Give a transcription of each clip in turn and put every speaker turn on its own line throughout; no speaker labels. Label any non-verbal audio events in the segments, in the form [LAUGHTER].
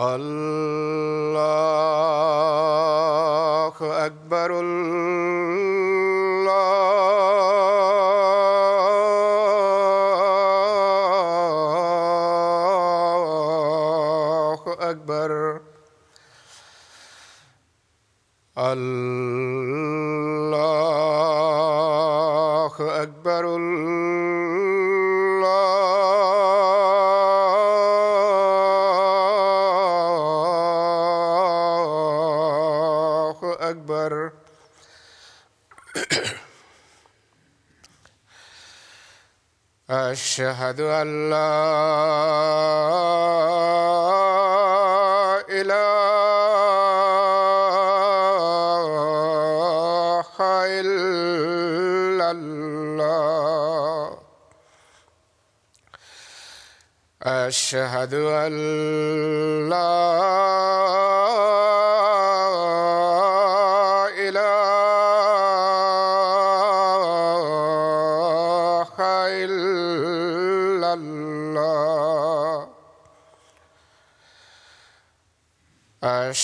Allah. واشهد اللہ لا اله الا اللہ اشهد ان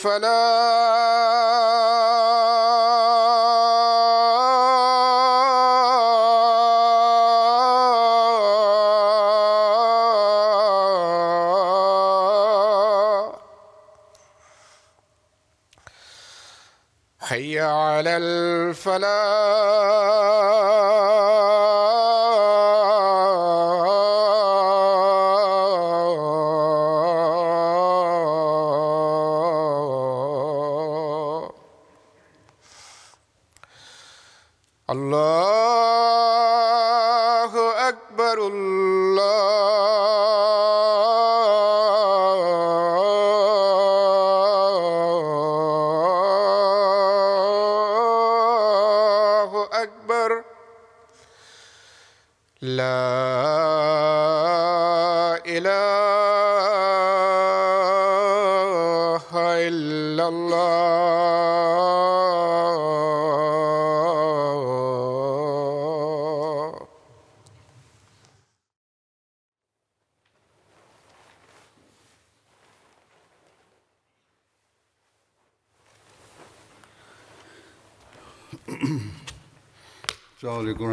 الفلاح حي على الفلاح.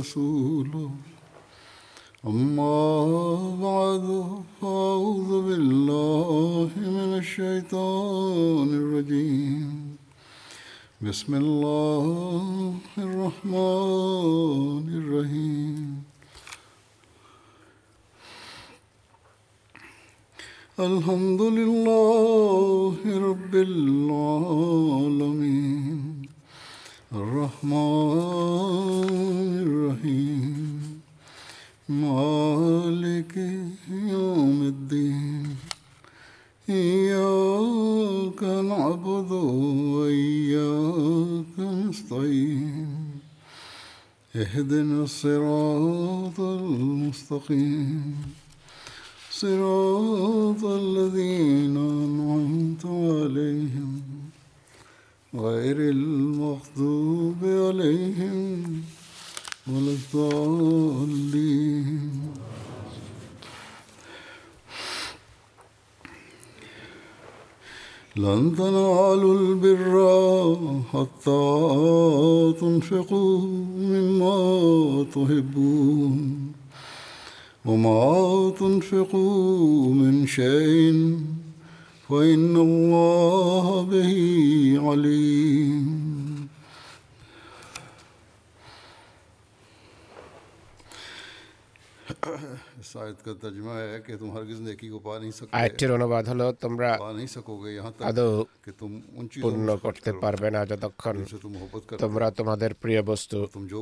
ورسوله أما بعد فاعوذ بالله من الشيطان الرجيم. بسم الله الرحمن الرحيم. الحمد لله المستقيم. صراط الذين أنعمت عليهم غير المغضوب عليهم ولا الضالين. لن تنالوا البر حتى تنفقوا مما تحبون. تنفقوا من شيء فإن الله به عليم.
আয়াতটির অনুবাদ হলো তোমরা আদৌ পূর্ণ করতে পারবে না যতক্ষণ তোমরা তোমাদের প্রিয় বস্তু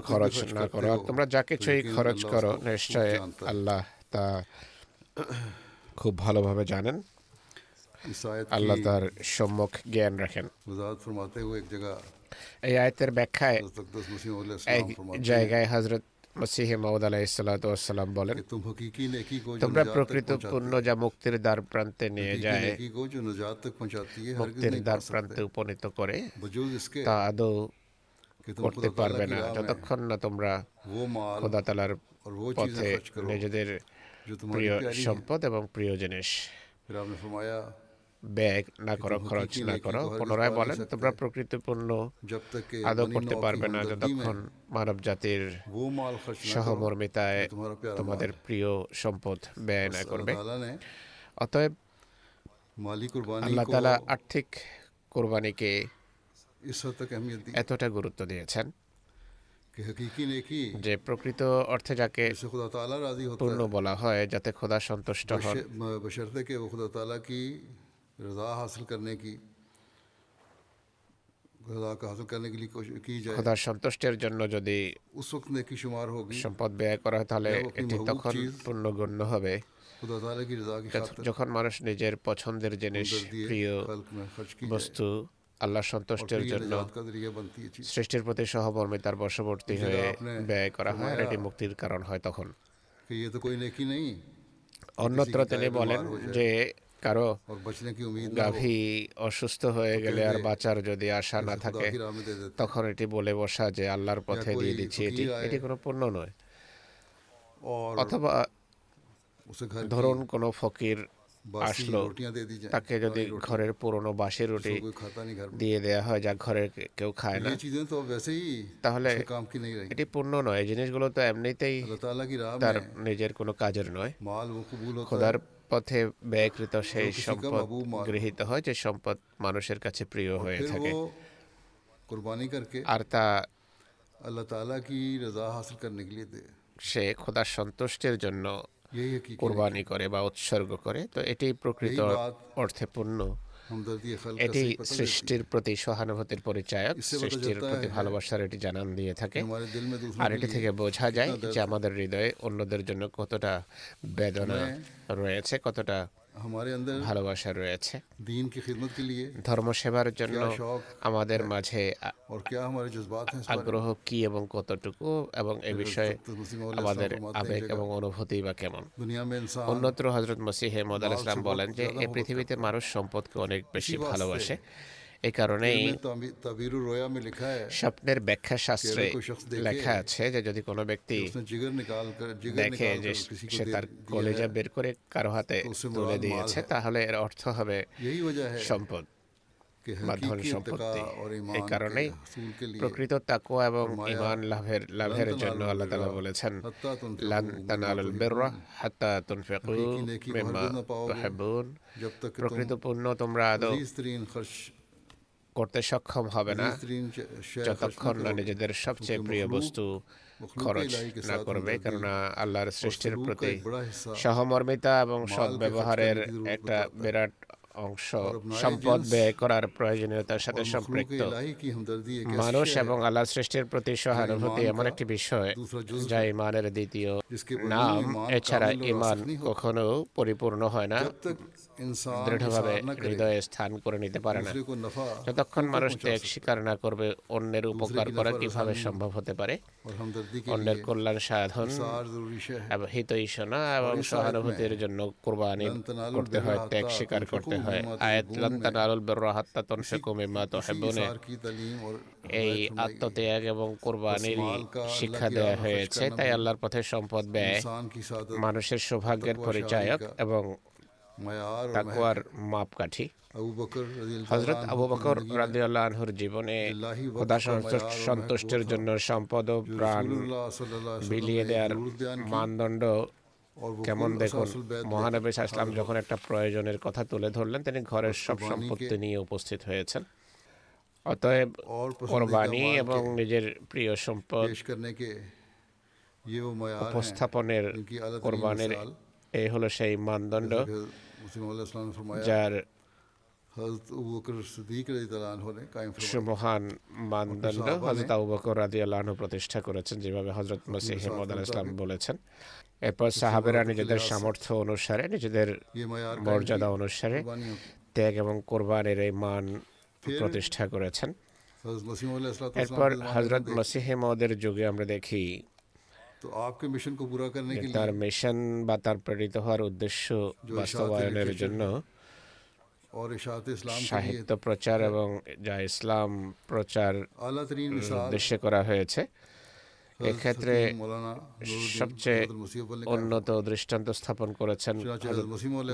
খরচ না করো তোমরা যা কিছুই খরচ করো নিশ্চয় আল্লাহ তা খুব ভালোভাবে জানেন। আল্লাহ তার সম্মুখ জ্ঞান রাখেন। এই আয়তের ব্যাখ্যায় এক জায়গায় হজরত মসিহে মাউদ আলাইসালাম বলেন তোমরা প্রকৃত পূর্ণ যা মুক্তির দ্বার প্রান্তে নিয়ে যায় মুক্তির দ্বার প্রান্তে উপনীত করে তা আদৌ করতে পারবে না। যতক্ষণ না তোমরা খোদা পথে নিজেদের প্রিয় সম্পদ এবং প্রিয় জিনিস ব্যয় না করো খরচ না করো পুনরায় বলেন তোমরা প্রকৃত
পণ্য
আদৌ করতে পারবে না যতক্ষণ মানব জাতির সহমর্মিতায় তোমাদের প্রিয় সম্পদ ব্যয় না করবে অতএব আল্লাহ তালা আর্থিক কোরবানিকে এতটা গুরুত্ব দিয়েছেন যে প্রকৃত অর্থে যাকে পূর্ণ বলা হয় যাতে খোদা সন্তুষ্ট খোদার সন্তুষ্টের জন্য যদি সম্পদ ব্যয় করা হয় তাহলে এটি তখন পূর্ণ গণ্য হবে। যখন মানুষ নিজের পছন্দের জিনিস প্রিয় বস্তু আল্লাহ সন্তুষ্টের জন্য সৃষ্টির প্রতি সহমর্মিতার বশবর্তী হয়ে ব্যয় করা হয় আর এটি মুক্তির কারণ হয় তখন। অন্যত্র তিনি বলেন যে
কারও
গাভী অসুস্থ হয়ে গেলে আর বাঁচার যদি আশা না থাকে তখন এটি বলে বসা যে আল্লাহর পথে দিয়ে দিচ্ছি এটি। এটি কোনো পণ্য নয়। অথবা ধরুন কোনো ফকির আসলো। তাকে যদি ঘরের পুরনো বাঁশের রুটি দিয়ে দেওয়া হয় যা ঘরের কেউ খায় না। তাহলে এটি পূর্ণ নয়। জিনিসগুলো তো এমনিতেই তার নিজের কোনো কাজের নয়। খোদার পথে ব্যয়কৃত সেই সম্পদ গৃহীত হয় যে সম্পদ মানুষের কাছে প্রিয় হয়ে থাকে। আর তা
আল্লাহ তালা কি রাজা হাসিল
সে খোদার সন্তুষ্টের জন্য কোরবানি করে বা উৎসর্গ করে তো এটি প্রকৃত অর্থে পূর্ণ। এটি সৃষ্টির প্রতি সহানুভূতির
পরিচয়
সৃষ্টির প্রতি ভালোবাসার এটি জানান দিয়ে থাকে। আর এটি থেকে বোঝা যায় যে আমাদের হৃদয়ে অন্যদের জন্য কতটা বেদনা রয়েছে কতটা ভালোবাসা রয়েছে। ধর্মসেবার জন্য আমাদের মাঝে আগ্রহ কি এবং কতটুকু এবং এ বিষয়ে আমাদের আবেগ এবং অনুভূতি বা কেমন? অন্যত্র হজরত মসিহে মদ ইসলাম বলেন যে এই পৃথিবীতে মানুষ সম্পদকে অনেক বেশি ভালোবাসে। এ কারণেই স্বপ্নের ব্যাখ্যা শাস্ত্রে লেখা আছে যে যদি কোনো ব্যক্তি দেখে যে সে তার কলেজা বের করে কারও হাতে তুলে দিয়েছে তাহলে এর অর্থ হবে সম্পদ সম্পত্তি। এই প্রকৃত এবং ইমান লাভের লাভের জন্য আল্লাহ তাআলা বলেছেন লান তানালুল বিররা হাত্তা তুনফিকু প্রকৃত পুণ্য তোমরা আদৌ করতে সক্ষম হবে না। যতক্ষণ না নিজেদের সবচেয়ে প্রিয় বস্তু খরচ না করবে কেননা আল্লাহর সৃষ্টির প্রতি সহমর্মিতা এবং সৎ ব্যবহারের একটা বিরাট অংশ সম্পদ ব্যয় করার প্রয়োজনীয়তার সাথে সম্পৃক্ত। মানুষ এবং আল্লাহ সৃষ্টির প্রতি সহানুভূতি এমন একটি বিষয় যা ইমানের দ্বিতীয় নাম। এছাড়া ইমান কখনো পরিপূর্ণ হয় না। দৃঢ়ভাবে হৃদয়ে স্থান করে নিতে পারে না। যতক্ষণ মানুষ ত্যাগ স্বীকার না করবে অন্যের উপকার করা কীভাবে সম্ভব হতে পারে? অন্যের কল্যাণ সাধন এবং সহানুভূতির জন্য কোরবানি করতে হয় ত্যাগ স্বীকার করতে হয়। আয়াত
আলুল
এই আত্মত্যাগ এবং কোরবানির শিক্ষা দেওয়া হয়েছে তাই আল্লাহর পথে সম্পদ ব্যয় মানুষের সৌভাগ্যের পরিচায়ক এবং তাকুয়ার মাপকাঠি। হজরত আবু বকর রাজি আল্লাহর জীবনে খোদা সন্তুষ্টের জন্য সম্পদ ও প্রাণ বিলিয়ে দেওয়ার মানদণ্ড কেমন দেখুন? মহানবী ইসলাম যখন একটা প্রয়োজনের কথা তুলে ধরলেন তিনি ঘরের সব সম্পত্তি নিয়ে উপস্থিত হয়েছেন। অতএব কোরবানি এবং নিজের প্রিয় সম্পদ উপস্থাপনের কোরবানির এই হলো সেই মানদণ্ড। যার সুমহান মানদণ্ড হজরত আবু বকর রাদি আল্লাহন প্রতিষ্ঠা করেছেন যেভাবে হজরত মসিহ মদ ইসলাম বলেছেন এরপর সাহাবেরা নিজেদের সামর্থ্য অনুসারে নিজেদের মর্যাদা অনুসারে ত্যাগ এবং কোরবানের এই মান প্রতিষ্ঠা করেছেন এরপর হজরত মসিহ মদের যুগে আমরা দেখি তার মিশন বা তার প্রেরিত হওয়ার উদ্দেশ্য বাস্তবায়নের জন্য সাহিত্য প্রচার এবং যা ইসলাম প্রচার উদ্দেশ্যে করা হয়েছে। এক্ষেত্রে সবচেয়ে উন্নত দৃষ্টান্ত স্থাপন করেছেন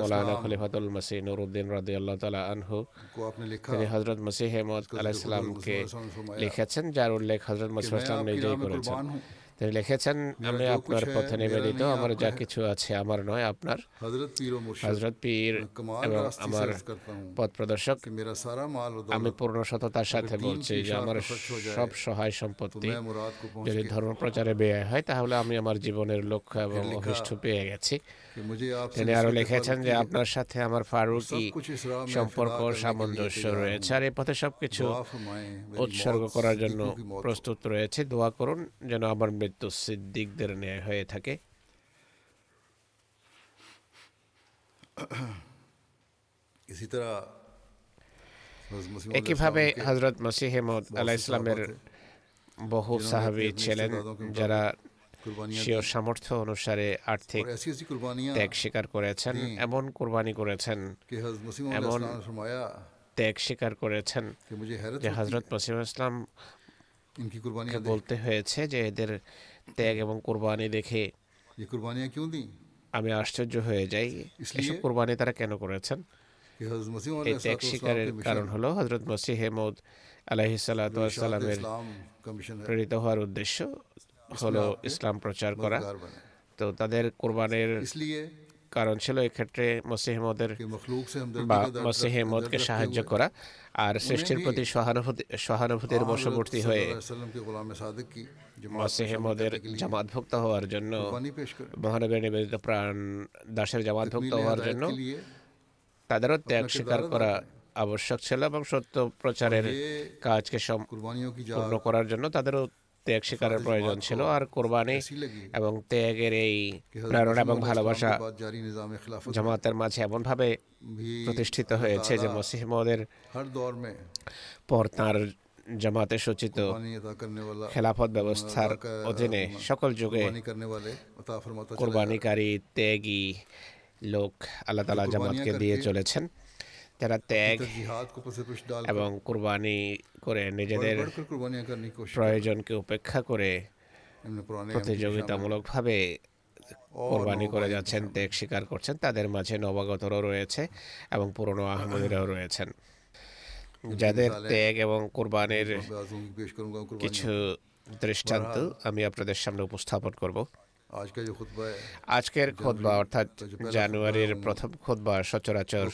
মৌলানা খলিফাতুল মাসি নুরুদ্দিন রাদি
আল্লাহ তালা আনহু
তিনি হজরত মসিহ আলাইসালামকে লিখেছেন যার উল্লেখ হজরত মসিহ ইসলাম নিজেই করেছেন। তিনি লিখেছেন আমি আপনার পথে নিবেদিত আমার যা কিছু আছে আমার নয় আপনার। হজরত পীর এবং আমার পথ প্রদর্শক। আমি পূর্ণ সততার সাথে বলছি যে আমার সব সহায় সম্পত্তি যদি ধর্ম প্রচারে ব্যয় হয় তাহলে আমি আমার জীবনের লক্ষ্য এবং অভিষ্ঠ পেয়ে গেছি। তিনি
আরও
লিখেছেন যে আপনার সাথে আমার ফারুকি সম্পর্ক সামঞ্জস্য রয়েছে আর এ পথে সবকিছু উৎসর্গ করার জন্য প্রস্তুত রয়েছে দোয়া করুন যেন আমার মৃত্যু সিদ্দিকদের ন্যায় হয়ে থাকে একইভাবে হজরত
মসিহেমদ
আলাহ ইসলামের বহু সাহাবি ছিলেন যারা
সেও
সামর্থ্য অনুসারে আর্থিক ত্যাগ স্বীকার করেছেন এমন কোরবানি করেছেন
এমন
ত্যাগ স্বীকার করেছেন যে হজরত মসিম ইসলাম বলতে হয়েছে যে এদের ত্যাগ এবং কোরবানি দেখে আমি আশ্চর্য হয়ে যাই এসব কোরবানি তারা কেন করেছেন? এই ত্যাগ স্বীকারের কারণ হলো হজরত মসিহ হেমদ আলাহি সাল্লামের প্রেরিত হওয়ার উদ্দেশ্য হলো ইসলাম প্রচার করা। তো তাদের কোরবানের কারণ ছিল এক্ষেত্রে
মসিহমদের
বা
মসিহমদকে
সাহায্য করা। আর সৃষ্টির প্রতি সহানুভূতি সহানুভূতির বশবর্তী হয়ে
মসিহমদের
জামাতভুক্ত হওয়ার জন্য মহানবের নিবেদিত প্রাণ দাসের জামাতভুক্ত হওয়ার জন্য তাদেরও ত্যাগ স্বীকার করা আবশ্যক ছিল এবং সত্য প্রচারের কাজকে সম্পূর্ণ করার জন্য তাদেরও ত্যাগ স্বীকারের প্রয়োজন ছিল আর কোরবানি এবং ত্যাগের এই প্রেরণা এবং ভালোবাসা জামাতের মাঝে এমনভাবে প্রতিষ্ঠিত হয়েছে যে
মসিহমদের
পর তাঁর জামাতে সূচিত খেলাফত ব্যবস্থার অধীনে সকল যুগে কোরবানিকারী ত্যাগী লোক আল্লাহ তালা জামাতকে দিয়ে চলেছেন। যারা ত্যাগ এবং কুরবানি করে নিজেদের প্রয়োজনকে উপেক্ষা করে প্রতিযোগিতামূলকভাবে কোরবানি করে যাচ্ছেন ত্যাগ স্বীকার করছেন তাদের মাঝে নবাগতরাও রয়েছে এবং পুরনো [COUGHS] আহমদিরাও রয়েছেন। যাদের ত্যাগ এবং কোরবানির কিছু দৃষ্টান্ত আমি আপনাদের সামনে উপস্থাপন করব। আজকের খোদবা অর্থাৎ জানুয়ারির প্রথম খোদবা সচরাচর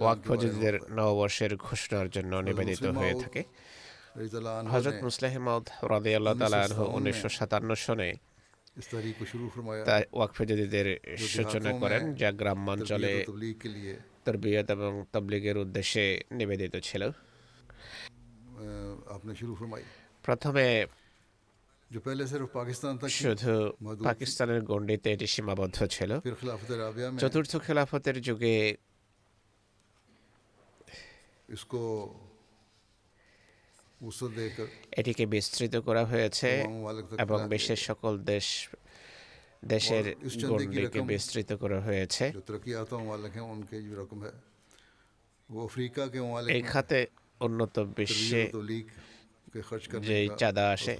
ওয়াকফজিদের নববর্ষের ঘোষণার জন্য নিবেদিত হয়ে থাকে। হজরত মুসলাহিমদ রাদে আল্লাহ তালা উনিশশো সাতান্ন সনে তা সূচনা করেন যা গ্রামাঞ্চলে তরবিয়ত এবং তবলিগের উদ্দেশ্যে নিবেদিত ছিল। প্রথমে শুধু পাকিস্তানের গণ্ডিতে এটি সীমাবদ্ধ ছিল। চতুর্থ খেলাফতের যুগে এটিকে বিস্তৃত করা হয়েছে এবং বিশ্বের সকল দেশ দেশের গণ্ডিকে বিস্তৃত করা হয়েছে। এই খাতে উন্নত বিশ্বে
যে
চাঁদা আসে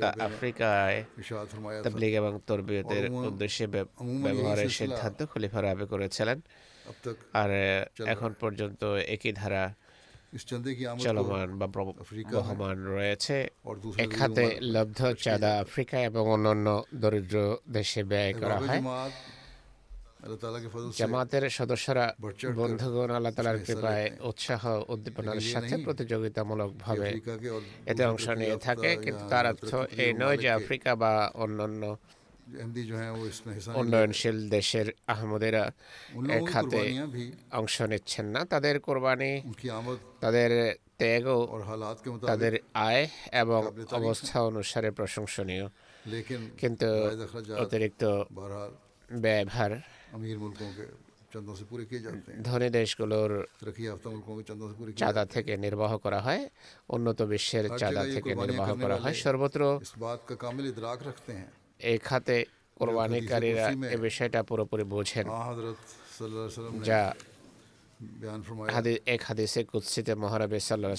তা আফ্রিকায় তাবলিগ এবং তরবিয়তের উদ্দেশ্যে ব্যবহারের সিদ্ধান্ত খলিফার আবে করেছিলেন। আর এখন পর্যন্ত একই ধারা চলমান বা বহমান রয়েছে।
এক
লব্ধ চাঁদা আফ্রিকা এবং অন্যান্য দরিদ্র দেশে ব্যয় করা হয়। জামাতের সদস্যরা বন্ধুগণ আল্লাহ তালার কৃপায় উৎসাহ উদ্দীপনার সাথে প্রতিযোগিতামূলক ভাবে এতে অংশ নিয়ে থাকে। কিন্তু তার অর্থ এই নয় যে আফ্রিকা বা অন্যান্য উন্নয়নশীল দেশের আহমদেরা খাতে অংশ নিচ্ছেন না। তাদের কোরবানি তাদের ত্যাগও তাদের আয় এবং অবস্থা অনুসারে প্রশংসনীয়। কিন্তু অতিরিক্ত ব্যয়ভার ধনী দেশগুলোর চাঁদা থেকে নির্বাহ করা হয় উন্নত বিশ্বের চাঁদা থেকে নির্বাহ করা হয়। সর্বত্র এই কোরবানিকারীরা এ বিষয়টা পুরোপুরি বোঝেন। যা এক হাদিসে কুৎসিতে মহারাবি সাল্লাহ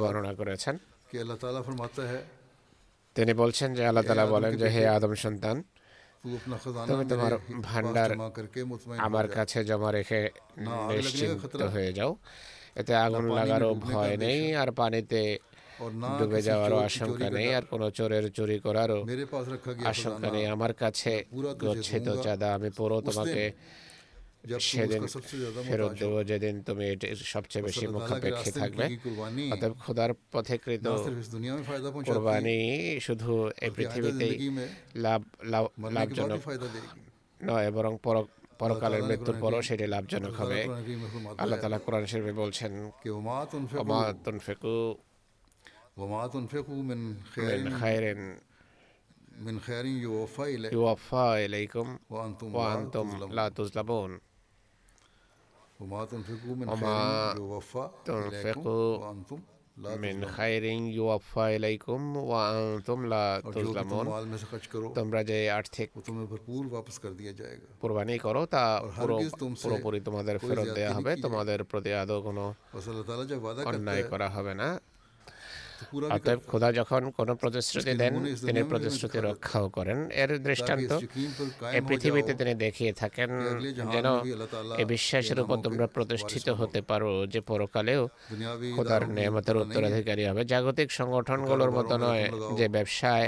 বর্ণনা করেছেন। তিনি বলছেন যে আল্লাহ তালা বলেন যে হে আদম সন্তান তোমার ভান্ডার আমার কাছে জমা রেখে নিশ্চিন্ত হয়ে যাও এতে আগুন লাগারও ভয় নেই আর পানিতে ডুবে যাওয়ারও আশঙ্কা নেই আর কোনো চোরের চুরি করারও আশঙ্কা নেই আমার কাছে গচ্ছিত চাঁদা আমি পুরো তোমাকে সেদিন ফেরত দেব যেদিন তুমি এটির সবচেয়ে বেশি মুখাপেক্ষী থাকবে অতএব খোদার
পথে কৃত
কোরবানি শুধু এই পৃথিবীতেই লাভ লাভজনক নয় বরং পরকালের মৃত্যুর পরও সেটি লাভজনক হবে। আল্লাহ তালা কোরআন শরীফে বলছেন মিন খায়রেন من خير يوفى إليكم وأنتم لا
تظلمون وما تنفقوا من
خير
يوفى إليكم وأنتم لا تظلمون.
তোমরা যে আর্থিক কুরবানি করো তা পুরোপুরি তোমাদের ফেরত দেওয়া হবে তোমাদের প্রতি আদৌ কোনো অন্যায় করা হবে না অতএব খোদা যখন প্রতিশ্রুতি দেন তিনি প্রতিশ্রুতি রক্ষাও করেন। এর দৃষ্টান্ত এই পৃথিবীতে তিনি দেখিয়ে থাকেন যেন বিশ্বাসের উপর তোমরা প্রতিষ্ঠিত হতে পারো যে পরকালেও খোদার নিয়ামতের উত্তরাধিকারী হবে। জাগতিক সংগঠনগুলোর মতো নয় যে ব্যবসায়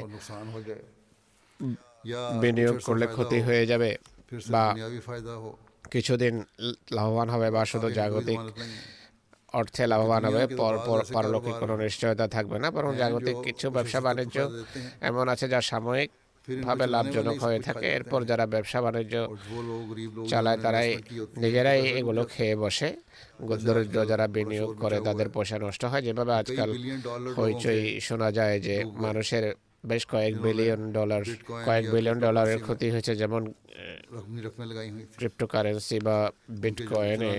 বিনিয়োগ করলে ক্ষতি হয়ে যাবে বা কিছুদিন লাভবান হবে বা শুধু জাগতিক অর্থে লাভবান হবে পারলৌকিক কোনো নিশ্চয়তা থাকবে না বরং জাগতিক কিছু ব্যবসা বাণিজ্য এমন আছে যা সাময়িক ভাবে লাভজনক হয়ে থাকে। এরপর যারা ব্যবসা বাণিজ্য চালায় তারাই নিজেরাই এগুলো খেয়ে বসে দরিদ্র যারা বিনিয়োগ করে তাদের পয়সা নষ্ট হয়। যেভাবে আজকাল হইচই শোনা যায় যে মানুষের বেশ কয়েক বিলিয়ন ডলার কয়েক বিলিয়ন ডলারের ক্ষতি হয়েছে যেমন ক্রিপ্টোকারেন্সি বা বিটকয়েনে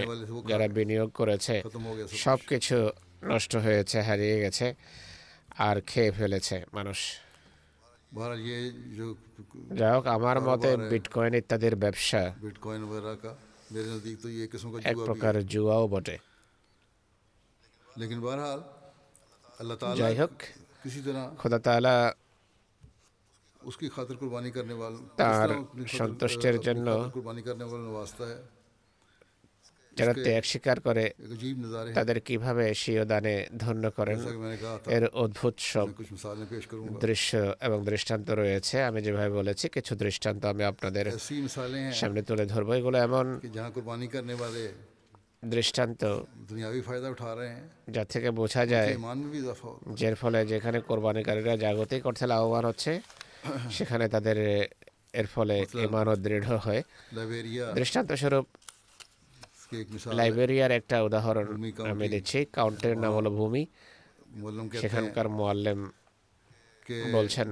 যারা বিনিয়োগ করেছে সব কিছু। নষ্ট হয়েছে হারিয়ে গেছে আর খেয়ে ফেলেছে মানুষ। যাই হোক আমার মতে বিটকয়েন ইত্যাদির ব্যবসা এক প্রকার জুয়াও বটে। যাই হোক খোদা
তালা
তার সন্তুষ্টের জন্য যারা ত্যাগ স্বীকার করে তাদের কীভাবে সিও দানে ধন্য করেন এর অদ্ভুত সব দৃশ্য এবং দৃষ্টান্ত রয়েছে আমি যেভাবে বলেছি কিছু দৃষ্টান্ত আমি আপনাদের সামনে তুলে ধরবো এগুলো এমন দৃষ্টান্ত যা থেকে বোঝা যায় যার ফলে যেখানে কোরবানিকারীরা জাগতিক অর্থে লাভবান হচ্ছে সেখানে তাদের এর ফলে ইমানও দৃঢ় হয়। দৃষ্টান্তস্বরূপ লাইব্রেরিয়ার একটা উদাহরণ আমি দিচ্ছি। কাউন্টের নাম হলো ভূমি। সেখানকার মোয়াল্লেম বলছেন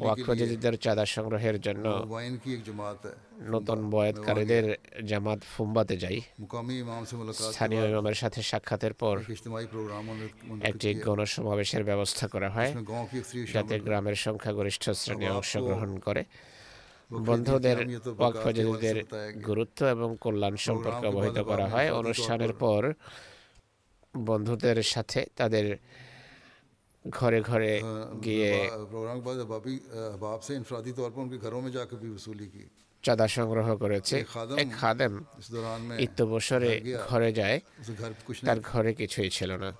ওয়াকফজিদের চাঁদা সংগ্রহের জন্য নতুন বয়াতকারীদের জামাত ফুম্বাতে যাই স্থানীয় ইমামের সাথে সাক্ষাতের পর একটি গণসমাবেশের ব্যবস্থা করা হয় যাতে গ্রামের সংখ্যাগরিষ্ঠ শ্রেণি অংশগ্রহণ করে বন্ধুদের
ওয়াকফজিদের
গুরুত্ব এবং কল্যাণ সম্পর্কে অবহিত করা হয়। অনুষ্ঠানের পর বন্ধুদের সাথে তাদের ঘরে ঘরে গিয়ে চাঁদা সংগ্রহ করেছে। এক খাদেম ইত্যবসরে ঘরে যায়। তার ঘরে কিছুই ছিল না।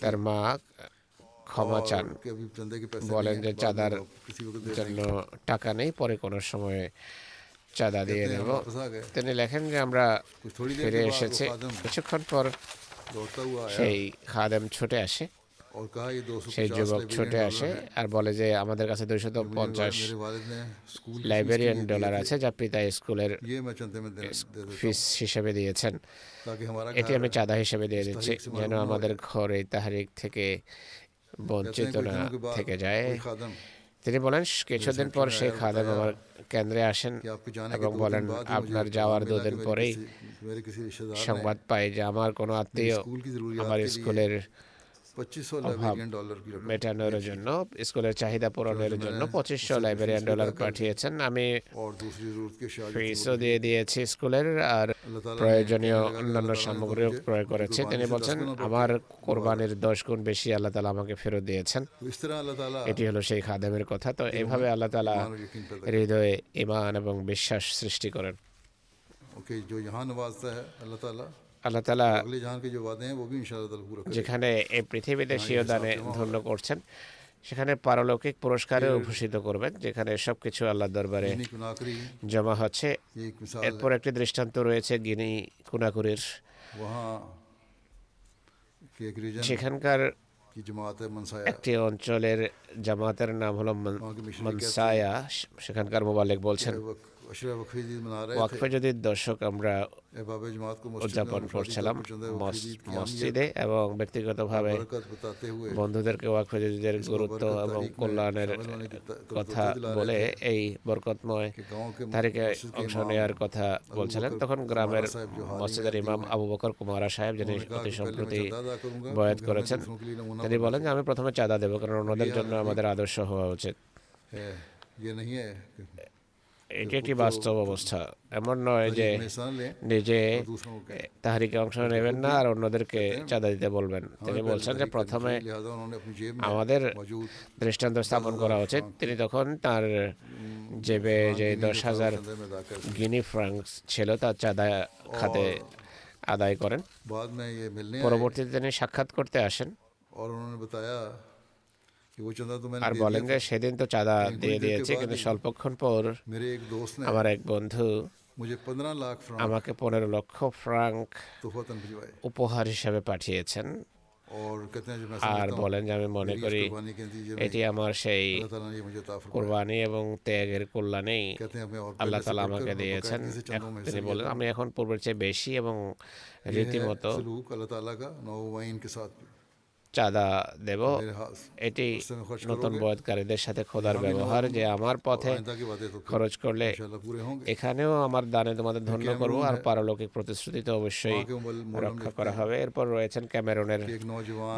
তার মা ক্ষমা চান। বলেন যে চাঁদার জন্য টাকা নেই পরে কোনো সময়ে চাঁদা দিয়ে
দেব।
তিনি লেখেন যে আমরা ফিরে এসেছি। কিছুক্ষণ পর সেই খাদেম ছুটে আসে। সেই যুবক ছুটে আসে আর বলে যে আমাদের কাছে দুইশত পঞ্চাশ লাইব্রেরিয়ান ডলার আছে যা পিতা স্কুলের ফিস হিসেবে দিয়েছেন। এটি আমি চাঁদা হিসেবে দিয়ে দিচ্ছি যেন আমাদের ঘর এই তাহারিক থেকে বঞ্চিত না থেকে যায়। তিনি বলেন কিছুদিন পর সেই খাদেম আমার কেন্দ্রে আসেন এবং বলেন আপনার যাওয়ার দুদিন পরেই সংবাদ পাই যে আমার কোনো আত্মীয় আমার স্কুলের
2500 লাইবেরিয়ান ডলার की रकम
মেটানোর জন্য স্কুলের চাহিদা পূরণের জন্য পঁচিশশো লাইব্রেরিয়ান ডলার পাঠিয়েছেন আমি
और दूसरी जरूरत के शायद
ফিসও দিয়ে দিয়েছি স্কুলের আর
আল্লাহ তাআলা
প্রয়োজনীয়
ने
অন্যান্য
আল্লাহ তাআলা ने
সামগ্রীও
मुझे
ক্রয় করেছে
कुर्बानी
তিনি
से
বলছেন
दस गुना बढ़कर
আমার কোরবানির দশ গুণ বেশি আল্লাহ তালা আমাকে ফেরত দিয়েছেন
तो इस तरह अल्लाह ताला
এটি হলো সেই খাদেমের কথা তো এভাবে আল্লাহ তালা
ईमान और यकीन पैदा
হৃদয়ে ইমান এবং বিশ্বাস সৃষ্টি করেন
ओके जो यहाँ नवाजता है अल्लाह ताला
আল্লাহ তালা যেখানে এই পৃথিবীতে শিরদানে ধন্য করছেন সেখানে পারলৌকিক পুরস্কারে ভূষিত করবেন যেখানে সব কিছু আল্লাহ দরবারে জমা হচ্ছে। এরপর একটি দৃষ্টান্ত রয়েছে গিনি কুনাকুরির। সেখানকার একটি অঞ্চলের জামাতের নাম হলো মনসায়া সেখানকার মোবালিক বলছেন। ওয়াকফে যদি দর্শক আমরা উদযাপন করছিলাম মসজিদে এবং ব্যক্তিগতভাবে বন্ধুদেরকে ওয়াকফে জদিদের গুরুত্ব এবং কল্যাণের কথা বলে এই বরকতময় তারিখে অংশ নেওয়ার কথা বলছিলেন। তখন গ্রামের মসজিদের ইমাম আবু বকর কুমারা সাহেব যিনি অতি সম্প্রতি বয়াত করেছেন তিনি বলেন যে আমি প্রথমে চাঁদা দেবো কারণ
ওনাদের
জন্য আমাদের আদর্শ হওয়া উচিত। এটি একটি বাস্তব অবস্থা এমন নয় যে নিজে তাহারিকে অংশ নেবেন না আর অন্যদেরকে চাঁদা দিতে বলবেন তিনি বলছেন যে প্রথমে আমাদের দৃষ্টান্ত স্থাপন করা উচিত তিনি তখন তার জেবে যে দশ হাজার গিনি ফ্রাঙ্কস ছিল তার চাঁদা খাতে আদায় করেন পরবর্তীতে তিনি সাক্ষাৎ করতে আসেন আর বলেন যে সেদিন তো চাঁদা দিয়ে দিয়েছে কিন্তু স্বল্পক্ষণ পর আমার এক বন্ধু আমাকে পনেরো লক্ষ ফ্রাঙ্ক উপহার হিসাবে পাঠিয়েছেন। আর বলেন যে আমি মনে করি এটি আমার সেই কোরবানি এবং ত্যাগের কল্যাণেই আল্লাহ তালা আমাকে দিয়েছেন। তিনি বলেন আমি এখন পূর্বের চেয়ে বেশি এবং রীতিমতো চাঁদা দেব। এটি নতুন বয়তকারীদের সাথে খোদার ব্যবহার যে আমার পথে খরচ করলে এখানেও আমার দানে তোমাদের ধন্য করব আর পারলৌকিক প্রতিশ্রুতি তো অবশ্যই রক্ষা করা হবে। এরপর রয়েছেন ক্যামেরনের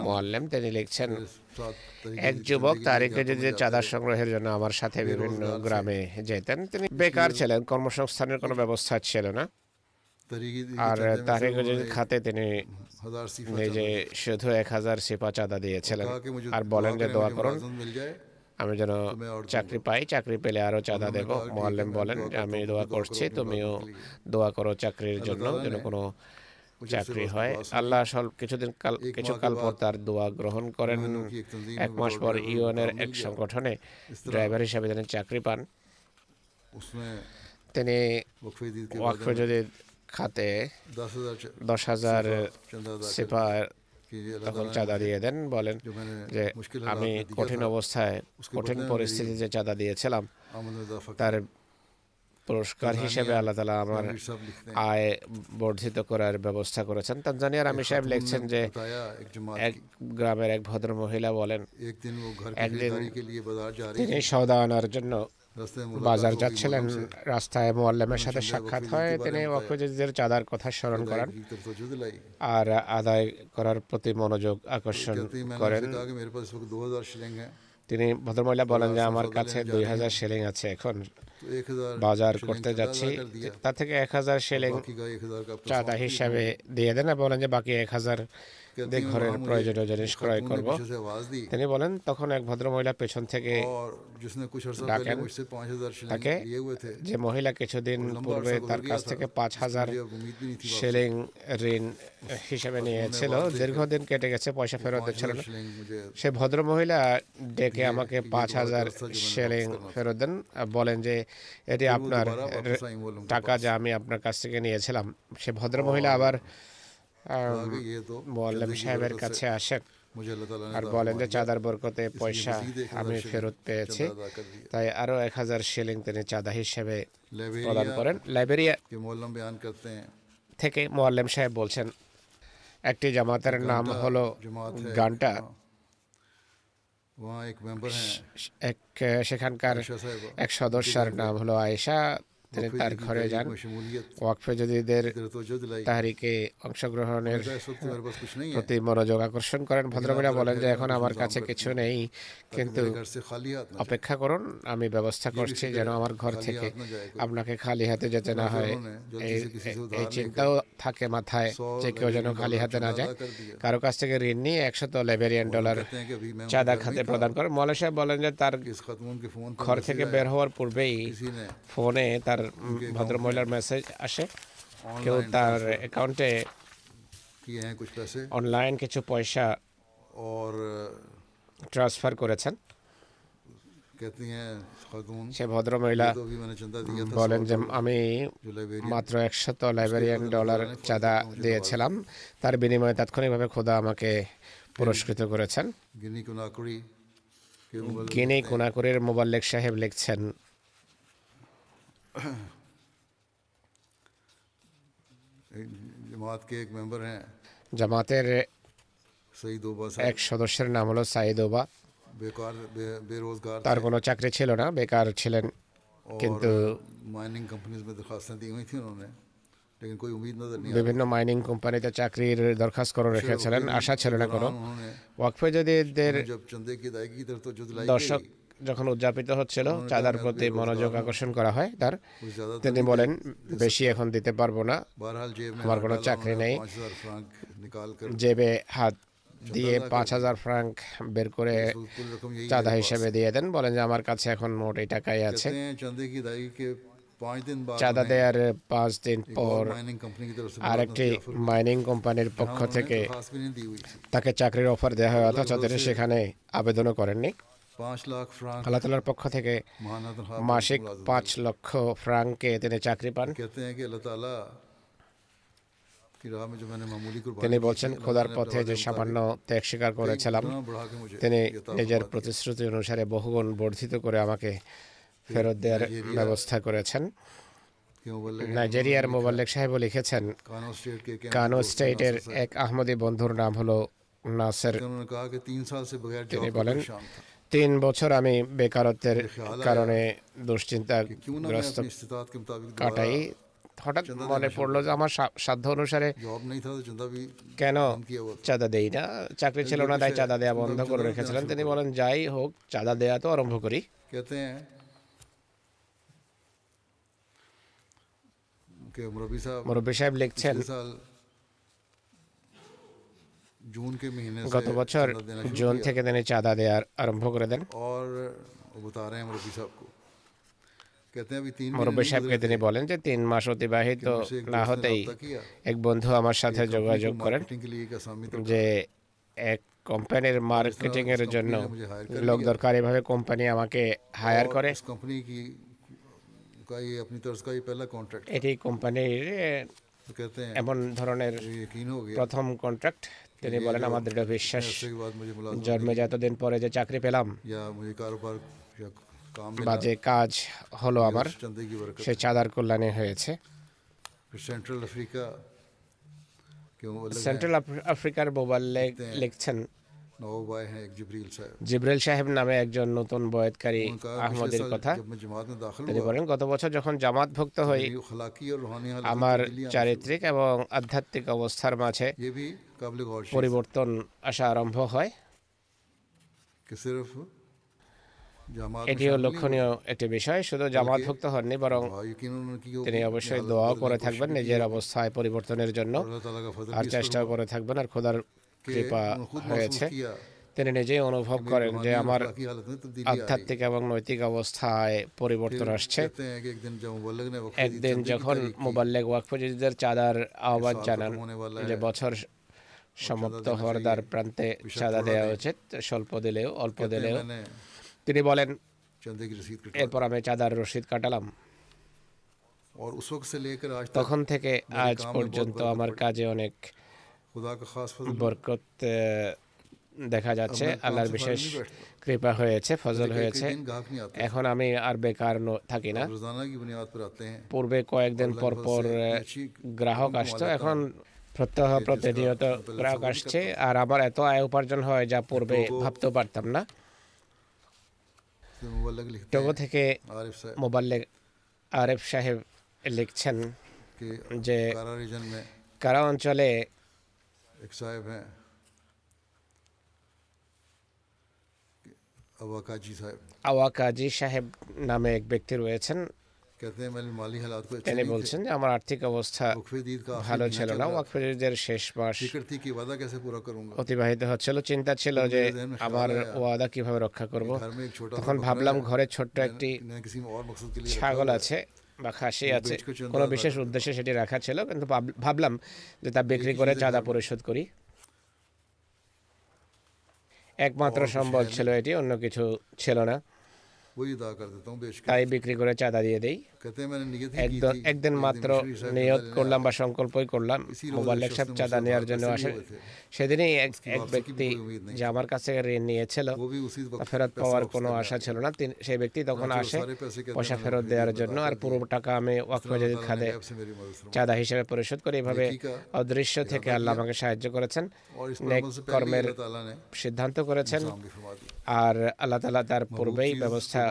মোয়াল্লেম। তিনি লিখছেন এক যুবক তারিখে যদি চাঁদা সংগ্রহের জন্য আমার সাথে বিভিন্ন গ্রামে যেতেন তিনি বেকার ছিলেন কর্মসংস্থানের কোনো ব্যবস্থা ছিল না। আর তারিখে যদি খাতে তিনি নিজে শুধু এক হাজার সিপা চাঁদা দিয়েছিলেন। আর বলেন যে দোয়া করুন। আমি যেন চাকরি পাই চাকরি পেলে আরও চাঁদা দেব। মোয়াল্লেম বলেন আমি দোয়া করছি তুমিও দোয়া করো চাকরির জন্য যেন কোনো চাকরি হয়। আল্লাহ সব কিছুদিন কাল কিছুকাল পর তার দোয়া গ্রহণ করেন। এক মাস পর ইউএনের এক সংগঠনে ড্রাইভার হিসাবে তিনি চাকরি পান। তিনি ওয়াকফে যদি খাতে দশ হাজার
সিপার
তখন চাঁদা দিয়ে দেন বলেন যে আমি কঠিন অবস্থায় কঠিন পরিস্থিতিতে চাঁদা দিয়েছিলাম তার পুরস্কার হিসেবে আল্লাহ তালা আমার আয় বর্ধিত করার ব্যবস্থা করেছেন। তানজানিয়ার আমি সাহেব লিখছেন যে এক গ্রামের এক ভদ্র মহিলা বলেন
একদিন
তিনি সৌদা আনার জন্য বাজার যাচ্ছিলেন রাস্তায় মোয়াল্লামের সাথে সাক্ষাৎ হয় তিনি ওয়াকফেজদের চাঁদার কথা স্মরণ করেন। আর আদায় করার প্রতি মনোযোগ আকর্ষণ করেন। তিনি ভদ্রমহিলা বলেন যে আমার কাছে দুই হাজার শেলিং আছে এখন। বাজার করতে যাচ্ছি। তা থেকে এক হাজার শেলিং চাঁদা হিসাবে দিয়ে দেন বলেন যে বাকি এক হাজার দিয়ে ঘরের প্রয়োজনীয় জিনিস ক্রয় করব। তিনি বলেন তখন এক ভদ্র মহিলা পেছন থেকে
ডাকেন
তাকে যে মহিলা কিছুদিন পূর্বে তার কাছ থেকে পাঁচ হাজার শেলিং ঋণ হিসেবে নিয়েছিল। দীর্ঘদিন কেটে গেছে পয়সা ফেরত দিচ্ছিল না। সে ভদ্রমহিলা ডেকে আমাকে পাঁচ হাজার শেলিং ফেরত দেন। বলেন যে এটি আপনার টাকা যা আমি আপনার কাছ থেকে নিয়েছিলাম। সে ভদ্র মহিলা আবার মোয়াল্লাম সাহেবের কাছে আসেন। আর বলেন যে চাঁদার বরকতে পয়সা আমি ফেরত পেয়েছি। তাই আরও এক হাজার শিলিং তিনি চাঁদা হিসেবে প্রদান করেন। লাইব্রেরিয়া থেকে মোয়াল্লাম সাহেব বলছেন একটি জামাতের নাম হলো গানটা। এক সেখানকার এক সদস্যার নাম হলো আয়েশা। তিনি তার ঘরে যান ওয়াকফে যদিদের তাহারিকে অংশগ্রহণের প্রতি মনোযোগ আকর্ষণ করেন। ভদ্রমহিলা বলেন যে এখন আমার কাছে কিছু নেই কিন্তু অপেক্ষা করুন আমি ব্যবস্থা করছি যেন আমার ঘর থেকে আপনাকে খালি হাতে যেতে না হয়। এই চিন্তাও থাকে মাথায় যে কেউ যেন খালি হাতে না যায়। কারও কাছ থেকে ঋণ নিয়ে একশত লেবেরিয়ান ডলার চাঁদা খাতে প্রদান করে মলয় সাহেব বলেন যে তার ঘর থেকে বের হওয়ার পূর্বেই ফোনে তার ভদ্রমহিলার মেসেজ আসে কেউ তার অ্যাকাউন্টে অনলাইন কিছু পয়সা ট্রান্সফার করেছেন সে
ভদ্র মহিলা
বলেন যে আমি মাত্র একশত লাইব্রেরিয়ান ডলার চাঁদা দিয়েছিলাম তার বিনিময়ে তাৎক্ষণিকভাবে খোদা আমাকে পুরস্কৃত করেছেন গিনি কোনাকুরির মোবাল্লেক সাহেব লিখছেন জামাতের এক সদস্যের নাম হলো সাইদ ওবা তার কোনো চাকরি ছিল না বেকার ছিলেন কিন্তু বিভিন্ন মাইনিং কোম্পানিতে চাকরির দরখাস্ত করে রেখেছিলেন আশা ছিল না কোনো ওয়াকফে যদি দর্শক যখন উদযাপিত হচ্ছিল চাঁদার প্রতি মনোযোগ আকর্ষণ করা হয় তার। তিনি বলেন বেশি এখন দিতে পারব না।
আমার
কোনো
চাকরি নেই।
জেবে হাত দিয়ে পাঁচ হাজার ফ্রাঙ্ক বের করে চাঁদা হিসেবে দিয়ে দেন। বলেন যে আমার কাছে এখন মোট এই টাকাই আছে। চাঁদা দেওয়ার পাঁচ দিন পর আরেকটি মাইনিং কোম্পানির পক্ষ থেকে তাকে চাকরির অফার দেওয়া হয় অথচ তিনি সেখানে আবেদনও করেননি। আল্লাহ তালার পক্ষ থেকে মাসিক পাঁচ লক্ষ ফ্রাঙ্কে তিনি চাকরি পান। তিনি বলছেন খোদার পথে যে সামান্য ত্যাগ স্বীকার করেছিলাম তিনি নিজের প্রতিশ্রুতি অনুসারে বহুগুণ বর্ধিত করে আমাকে ফেরত দেওয়ার ব্যবস্থা করেছেন। নাইজেরিয়ার মোবাল্লেক সাহেব লিখেছেন কানো স্টেটের এক আহমদী বন্ধুর নাম হলো নাসের। তিনি বলেন তিন বছর আমি বেকারত্বের কারণে
দুশ্চিন্তাগ্রস্ত
কাটাই। হঠাৎ মনে পড়ল যে আমার সাধ্য অনুসারে কেন চাঁদা দেই না? চাকরি ছিল না তাই চাঁদা দেওয়া বন্ধ করে রেখেছিলেন। তিনি বলেন যাই হোক চাঁদা দেয়া তো আরম্ভ করি। মুরব্বী সাহেব? লিখছেন গত বছর জুন থেকে তিনি চাঁদা দেওয়ার আরম্ভ করে দেন মুরব্বী সাহেবকে তিনি বলেন যে তিন মাস অতিবাহিত না হতেই এক বন্ধু আমার সাথে যোগাযোগ করেন যে এক কোম্পানির মার্কেটিং এর জন্য লোক দরকার এভাবে কোম্পানি আমাকে হায়ার করে এটি কোম্পানির এমন ধরনের প্রথম কন্ট্রাক্ট তিনি বলেন আমার দৃঢ় বিশ্বাস জন্মে যতদিন পরে যে চাকরি পেলাম বা যে কাজ হলো আমার সে চাঁদার কল্যাণে হয়েছে। সেন্ট্রাল আফ্রিকার মোবাল্লেগ লিখছেন জিব্রাইল সাহেব নামে একজন নতুন বয়েতকারী আহমদের কথা। তিনি বলেন গত বছর যখন
জামাত ভুক্ত হই
আমার চারিত্রিক এবং আধ্যাত্মিক অবস্থার মাঝে পরিবর্তন আসা আরম্ভ হয় এটিও লক্ষণীয় একটি বিষয় শুধু জামাতভুক্ত হননি বরং তিনি অবশ্যই দোয়াও করে থাকবেন নিজের অবস্থায় পরিবর্তনের জন্য আর চেষ্টাও করে থাকবেন আর খোদার কৃপা হয়েছে তিনি নিজেই অনুভব করেন যে আমার আধ্যাত্মিক এবং নৈতিক অবস্থায় পরিবর্তন আসছে একদিন যখন মোবাল্লেক ওয়াকফজিদের চাঁদার আহ্বান জানান যে বছর সমাপ্ত হওয়ার দ্বার প্রান্তে চাঁদা দেওয়া উচিত স্বল্প দিলেও অল্প দিলেও। তিনি বলেন এরপর আমি চাঁদার রসিদ কাটালাম। তখন থেকে আজ পর্যন্ত আমার কাজে অনেক বরকত দেখা যাচ্ছে। আল্লাহর বিশেষ কৃপা হয়েছে ফজল হয়েছে। এখন আমি আর বেকার থাকি না। পূর্বে কয়েকদিন পর পর গ্রাহক আসতো। এখন প্রত্যহ প্রতিনিয়ত গ্রাহক আসছে আর আমার এত আয় উপার্জন হয় যা পূর্বে ভাবতেও পারতাম না। টোগো থেকে মোবাল্লেগ আরেফ সাহেব লিখছেন যে কারা অঞ্চলে আওয়াকাজি সাহেব নামে এক ব্যক্তি রয়েছেন। তিনি বলছেন যে আমার আর্থিক অবস্থা ভালো ছিল না ওয়াকফের শেষ মাস অতিবাহিত হচ্ছিল চিন্তা ছিল যে আমার ওয়াদা কীভাবে রক্ষা করব। তখন ভাবলাম ঘরে ছোট্ট একটি ছাগল আছে বা খাসি আছে কোনো বিশেষ উদ্দেশ্যে সেটি রাখা ছিল কিন্তু ভাবলাম যে তা বিক্রি করে চাঁদা পরিশোধ করি। একমাত্র সম্বল ছিল এটি অন্য কিছু ছিল না। وہی ادا کر دیتا ہوں
بے شک بکری کو چل دیا
একদিন মাত্র নিয়ত করলাম বা সংকল্পই করলাম।
মোবাইল
সাহেব চাঁদা নেওয়ার জন্য আসে। সেদিনই এক ব্যক্তি যে আমার কাছে ঋণ নিয়েছিল ফেরত পাওয়ার কোনো আশা ছিল না। সেই ব্যক্তি তখন আসে পয়সা ফেরত দেওয়ার জন্য আর পুরো টাকা আমি
ওয়াকফাজাদ
খাদে চাঁদা হিসেবে পরিশোধ করি। এভাবে অদৃশ্য থেকে আল্লাহ আমাকে সাহায্য করেছেন কর্মের সিদ্ধান্ত করেছেন। আর আল্লাহ তালা তার পূর্বেই ব্যবস্থা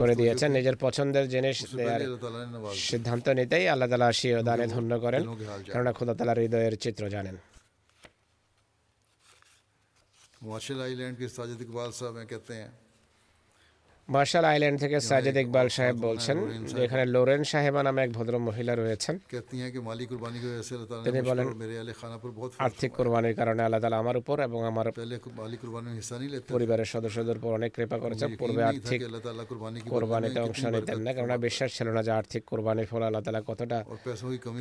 করে দিয়েছেন। নিজের পছন্দের জিনিস দেওয়ার
पहले अल्लाह ताला ने नवाज दिया।
সিদ্ধান্ত নিতেই আল্লাহ তালা সিও দানে ধন্য করেন
दिलों के हाल जाने।
কেননা খোদা তালা হৃদয়ের চিত্র জানেন
मार्शल आइलैंड के साजिद इकबाल साहब हैं कहते हैं
মার্শাল আইল্যান্ড থেকে সাজেদ ইকবাল সাহেব বলছেন যে এখানে লোরেন সাহেবা নামে এক ভদ্র মহিলা রয়েছেন তিনি বলেন আর্থিক কোরবানির কারণে আল্লাহ তালা আমার উপর এবং আমার পরিবারের সদস্যদের উপর অনেক কৃপা করেছেন। পূর্বে আর্থিক কোরবানিতে অংশ নিতেন না কেননা বিশ্বাস ছিল না যে আর্থিক কোরবানির ফলে আল্লাহ তালা কতটা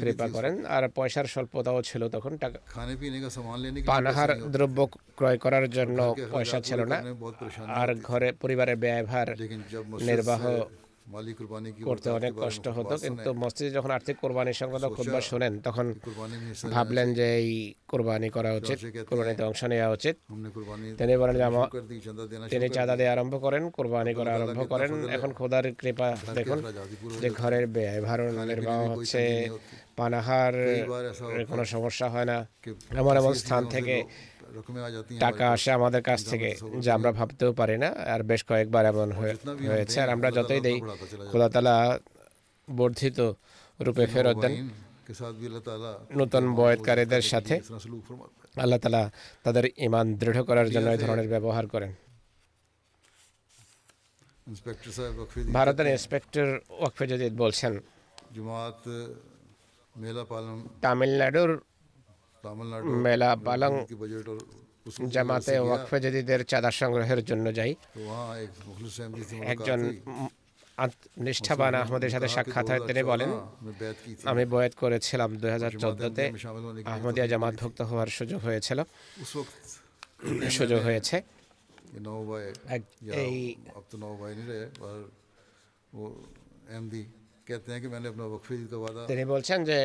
কৃপা করেন। আর পয়সার স্বল্পতাও ছিল তখন। টাকা পানাহার দ্রব্য ক্রয় করার জন্য পয়সা ছিল না। আর ঘরে পরিবারের ব্যয়ভার
নির্বাহ
করতে অনেক কষ্ট হতো। কিন্তু মসজিদে যখন আর্থিক কোরবানির সংবাদ খুববার শোনেন তখন ভাবলেন যে এই কোরবানি করা উচিত কোরবানিতে অংশ নেওয়া উচিত। তিনি বলেন তিনি চাঁদা দিয়ে আরম্ভ করেন কোরবানি করা আরম্ভ করেন। এখন খোদার কৃপা দেখুন যে ঘরের ব্যয় ভার নির্বাহ হচ্ছে পানাহার কোনো সমস্যা হয় না। এমন এমন স্থান থেকে টাকা আসে আমাদের কাছ থেকে যা আমরা ভাবতেও পারি না আর বেশ কয়েকবার এমন হয়েছে। আর আমরা যতই দেই খোলা তালা বর্ধিত রূপে ফেরত দেন। নতুন বয়তকারীদের সাথে আল্লাহ তালা তাদের ইমান দৃঢ় করার জন্য এই ধরনের ব্যবহার করেন। ভারতের ইন্সপেক্টর ওয়াকফেজিদ বলছেন। তামিলনাড়ুর মেলা পালং জামাতে ওয়াকফে জাদিদের চাঁদা সংগ্রহের জন্য যাই। একজন নিষ্ঠাবান আহমদের সাথে সাক্ষাৎ হয় তিনি বলেন আমি বয়াত করেছিলাম দুই হাজার চোদ্দতে। আহমদিয়া জামাতভুক্ত হওয়ার সুযোগ হয়েছিল। সুযোগ হয়েছে। এই তিনি বলছেন যে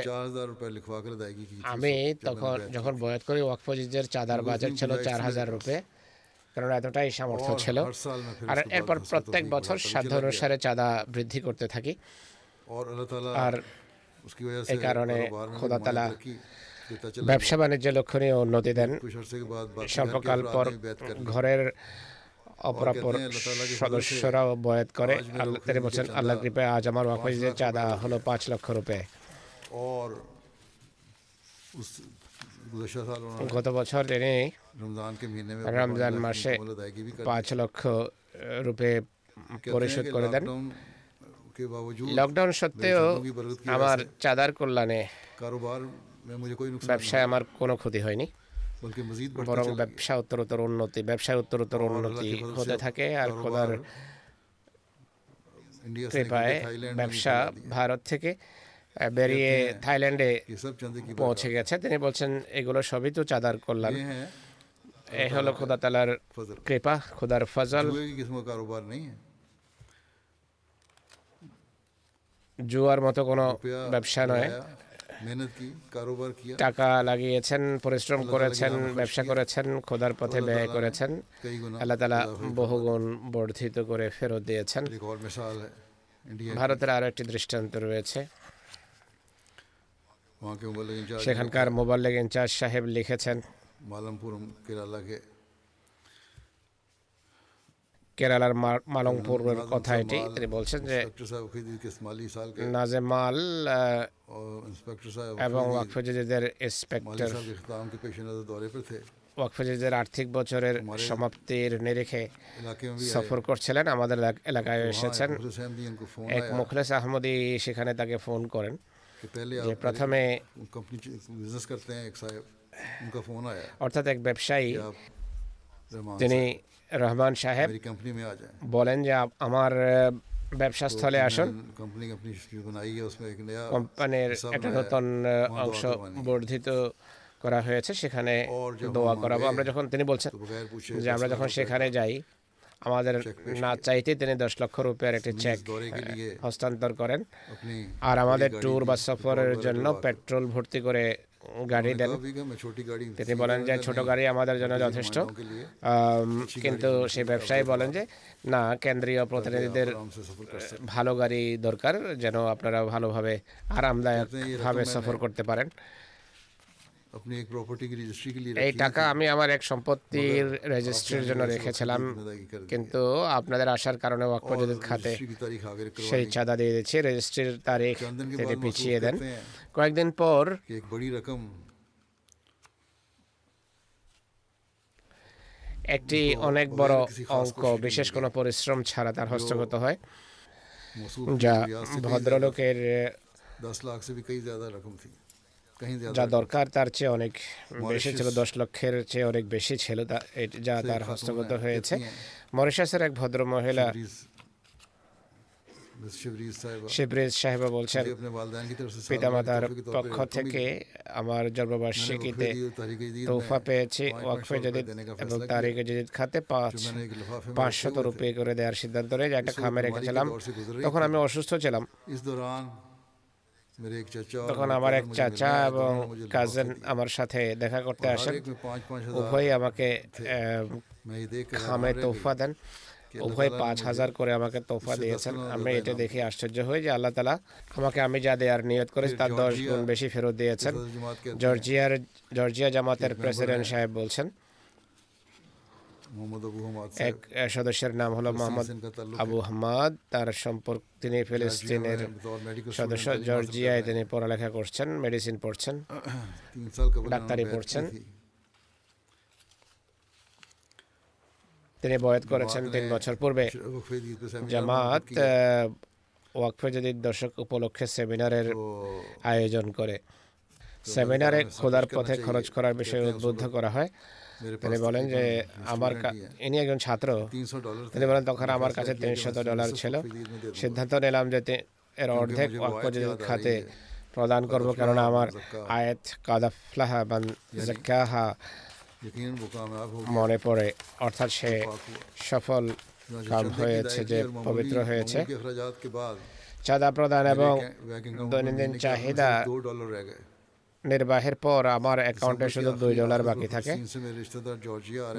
আমি তখন যখন বয়াত করি ওয়াকফজিজের চাঁদার বাজার ছিল চার হাজার রুপে কারণ এতটাই সামর্থ্য ছিল আর এরপর প্রত্যেক বছর সাধ্য অনুসারে চাঁদা বৃদ্ধি করতে থাকি আর এই কারণে খোদা
তালা
ব্যবসা বাণিজ্য লক্ষণীয় উন্নতি দেন স্বল্পকাল পর ঘরের অপরাপর সদস্যরাও বয়াত করে। আল্লাহ তিনি বলছেন আল্লাহ কৃপায় আজ আমার
ওয়াকফে
চাঁদা হলো পাঁচ লক্ষ রুপে। গত বছর তিনি রমজান মাসে পাঁচ লক্ষ রুপে পরিশোধ করে দেন। লকডাউন সত্ত্বেও আমার চাঁদার কল্যাণে ব্যবসায় আমার কোনো ক্ষতি হয়নি। বরং ব্যবসা উত্তরোত্তর উন্নতি ব্যবসায় উত্তরোত্তর উন্নতি হতে থাকে আর খোদার কৃপায় ব্যবসা ভারত থেকে বেরিয়ে থাইল্যান্ডে পৌঁছে গেছে। তিনি বলছেন এগুলো সবই তো চাঁদার কল্যাণ। এ হলো খোদা তালার কৃপা খোদার ফজল। জুয়ার মতো কোনো ব্যবসা নয়। টাকা লাগিয়েছেন পরিশ্রম করেছেন ব্যবসা করেছেন খোদার পথে ব্যয় করেছেন। আল্লাহ তালা বহুগুণ বর্ধিত করে ফেরত দিয়েছেন। ভারতের আরও একটি দৃষ্টান্ত রয়েছে। সেখানকার মোবাইল ইনচার্জ সাহেব লিখেছেন।
মালামপুরম কেরালাকে
কেরালার মালংপুরের কথা এটি। তিনি বলছেন যে নাজেমাল এবং ওয়াকফেজিদের ইন্সপেক্টর ওয়াকফেজিদের আর্থিক বছরের সমাপ্তির নিরিখে সফর করছিলেন। আমাদের এলাকায় এসেছেন এক মুখলেস আহমদি সেখানে তাকে ফোন করেন যে প্রথমে অর্থাৎ এক ব্যবসায়ী তিনি রহমান সাহেব বলেন যে আমার ব্যবসা স্থলে আসুন। কোম্পানির একটা নতুন অংশ বর্ধিত করা হয়েছে। সেখানে দোয়া করাবো। আমরা যখন তিনি বলছেন যে আমরা যখন সেখানে যাই আমাদের না চাইতে তিনি দশ লক্ষ রুপিয়ার একটি চেক হস্তান্তর করেন। আর আমাদের ট্যুর বা সফরের জন্য পেট্রোল ভর্তি করে গাড়ি দেন। তিনি বলেন যে ছোট গাড়ি আমাদের জন্য যথেষ্ট। কিন্তু সে ব্যবসায়ী বলেন যে না কেন্দ্রীয় প্রতিনিধিদের ভালো গাড়ি দরকার যেন আপনারা ভালোভাবে আরামদায়কভাবে সফর করতে পারেন। এই টাকা আমি আমার এক সম্পত্তির রেজিস্ট্রির জন্য রেখেছিলাম। কিন্তু আপনাদের আসার কারণে ওয়াকফজেদের খাতে সেই চাঁদা দিয়ে রেজিস্ট্রির তারিখ পিছিয়ে দেন। কয়েকদিন পর একটি অনেক বড় অঙ্ক বিশেষ কোনো পরিশ্রম ছাড়া তার হস্তগত হয়। যা ভদ্রলোকের
দশ লাখ সে ভি কই জ্যাদা রকম থি।
যা দরকার তার চেয়ে অনেক বেশি ছিল দশ লক্ষের চেয়ে অনেক বেশি ছিল যা তার হস্তগত হয়েছে। মরিশাসের এক ভদ্র মহিলা শিবরিজ সাহেব। বলছেন পিতামাতার পক্ষ থেকে আমার জন্মবার্ষিকীতে তোফা পেয়েছি ওয়াকফে
যদি
এবং তারিখে যদি খাতে পাঁচ পাঁচশত রুপি করে দেওয়ার সিদ্ধান্ত নিয়ে একটা খামে রেখেছিলাম। তখন আমি অসুস্থ ছিলাম। তখন আমার এক চাচা এবং কাজেন আমার সাথে দেখা করতে আসেন।
উভয়
আমাকে খামে তোফা দেন। উভয় পাঁচ হাজার করে আমাকে তোফা দিয়েছেন। আমি এটা দেখে আশ্চর্য হই যে আল্লাহ তালা আমাকে আমি যা দেয়ার নিয়ত করেছি তার দশ গুণ বেশি ফেরত দিয়েছেন। জর্জিয়ার জর্জিয়া জামাতের প্রেসিডেন্ট সাহেব বলছেন এক সদস্যের নাম হলো মোহাম্মদ আবু হামাদ। তার সম্পর্ক তিনি ফিলিস্তিনের সদস্য জর্জিয়ায় তিনি পড়ালেখা করছেন মেডিসিন পড়ছেন [CLEARS THROAT] ডাক্তারি
পড়ছেন।
তিনি বয়াত করেছেন তিন বছর পূর্বে। জামাত ওয়াকফে যদি দর্শক উপলক্ষে সেমিনারের আয়োজন করে। সেমিনারে খোদার পথে খরচ করার বিষয়ে উদ্বুদ্ধ করা হয়। তিনি বলেন যে আমার ইনি একজন ছাত্র তিনি বলেন তখন আমার কাছে তিনশত ডলার ছিল সিদ্ধান্ত নিলাম যে এর অর্ধেক খাতে প্রদান করব কেননা আমার আয়াত কাদাফলাহা বান মনে পড়ে অর্থাৎ সে সফল কাম হয়েছে যে পবিত্র হয়েছে চাঁদা প্রদান এবং দৈনন্দিন চাহিদা নির্বাহের পর আমার অ্যাকাউন্টে শুধু দুই ডলার বাকি থাকে।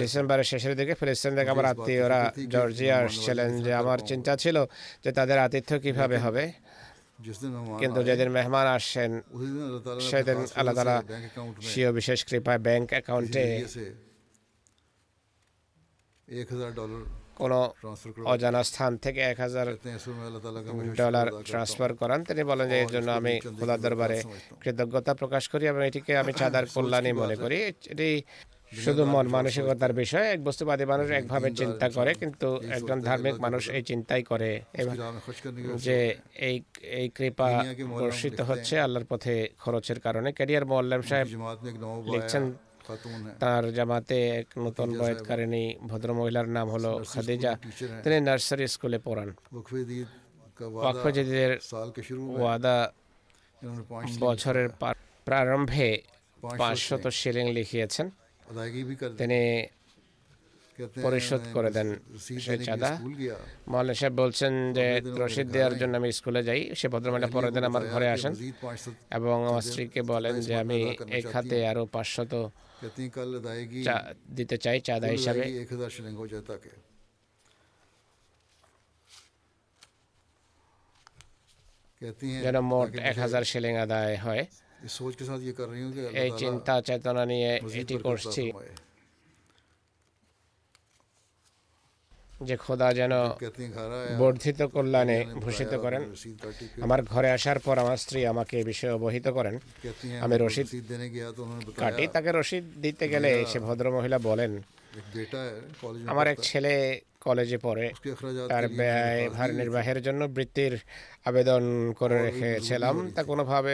ডিসেম্বরের শেষের দিকে ফিলিস্তিন থেকে আমার আত্মীয়রা জর্জিয়া আসছিলেন যে আমার চিন্তা ছিল যে তাদের আতিথ্য কীভাবে হবে। কিন্তু যেদিন মেহমান
আসছেন
সেদিন আল্লাহ তালা সিও বিশেষ কৃপায় ব্যাংক অ্যাকাউন্টে
এক হাজার ডলার
কোনো অজানা স্থান থেকে এক হাজার ডলার ট্রান্সফার করান। তিনি বলেন যে এর জন্য আমি খোলা দরবারে কৃতজ্ঞতা প্রকাশ করি এবং এটিকে আমি [COUGHS] চাঁদার কল্যাণে মনে করি। এটি শুধু মন মানসিকতার বিষয় এক বস্তুবাদী মানুষ একভাবে চিন্তা করে কিন্তু একজন ধার্মিক মানুষ এই চিন্তাই করে যে এই এই কৃপা বর্ষিত হচ্ছে আল্লাহর পথে খরচের কারণে। ক্যারিয়ার মোয়াল্লাম সাহেব লিখছেন তার জামাতে এক নতুন বয়তকারিণী ভদ্র মহিলার নাম হলো খাদিজা। তিনি নার্সারি স্কুলে পড়ান।
ওয়াকফজিদের
ওয়াদা বছরের প্রারম্ভে পাঁচশত শিলিং লিখিয়েছেন। তিনি পরিশোধ করে দেন
সে
চাঁদা। মহল্লা সাহেব বলছেন যে রসিদ দেওয়ার জন্য আমি স্কুলে যাই। সে ভদ্রমহিলা পরের দিন আমার ঘরে আসেন এবং আমার স্ত্রীকে বলেন যে আমি এই খাতে আরও পাঁচশত দিতে চাই চাঁদা হিসাবে যেন মোট এক হাজার শিলিং আদায় হয় এই চিন্তা চেতনা নিয়ে এটি করছি যে খোদা যেন বর্ধিত কল্যাণে ভূষিত করেন। আমার ঘরে আসার পর আমার স্ত্রী আমাকে এ বিষয়ে অবহিত করেন।
আমি রশিদ
কাটি তাকে রশিদ দিতে গেলে সে ভদ্রমহিলা বলেন আমার এক ছেলে কলেজে পড়ে। তার ব্যয় ভার নির্বাহের জন্য বৃত্তির আবেদন করে রেখেছিলাম। তা কোনোভাবে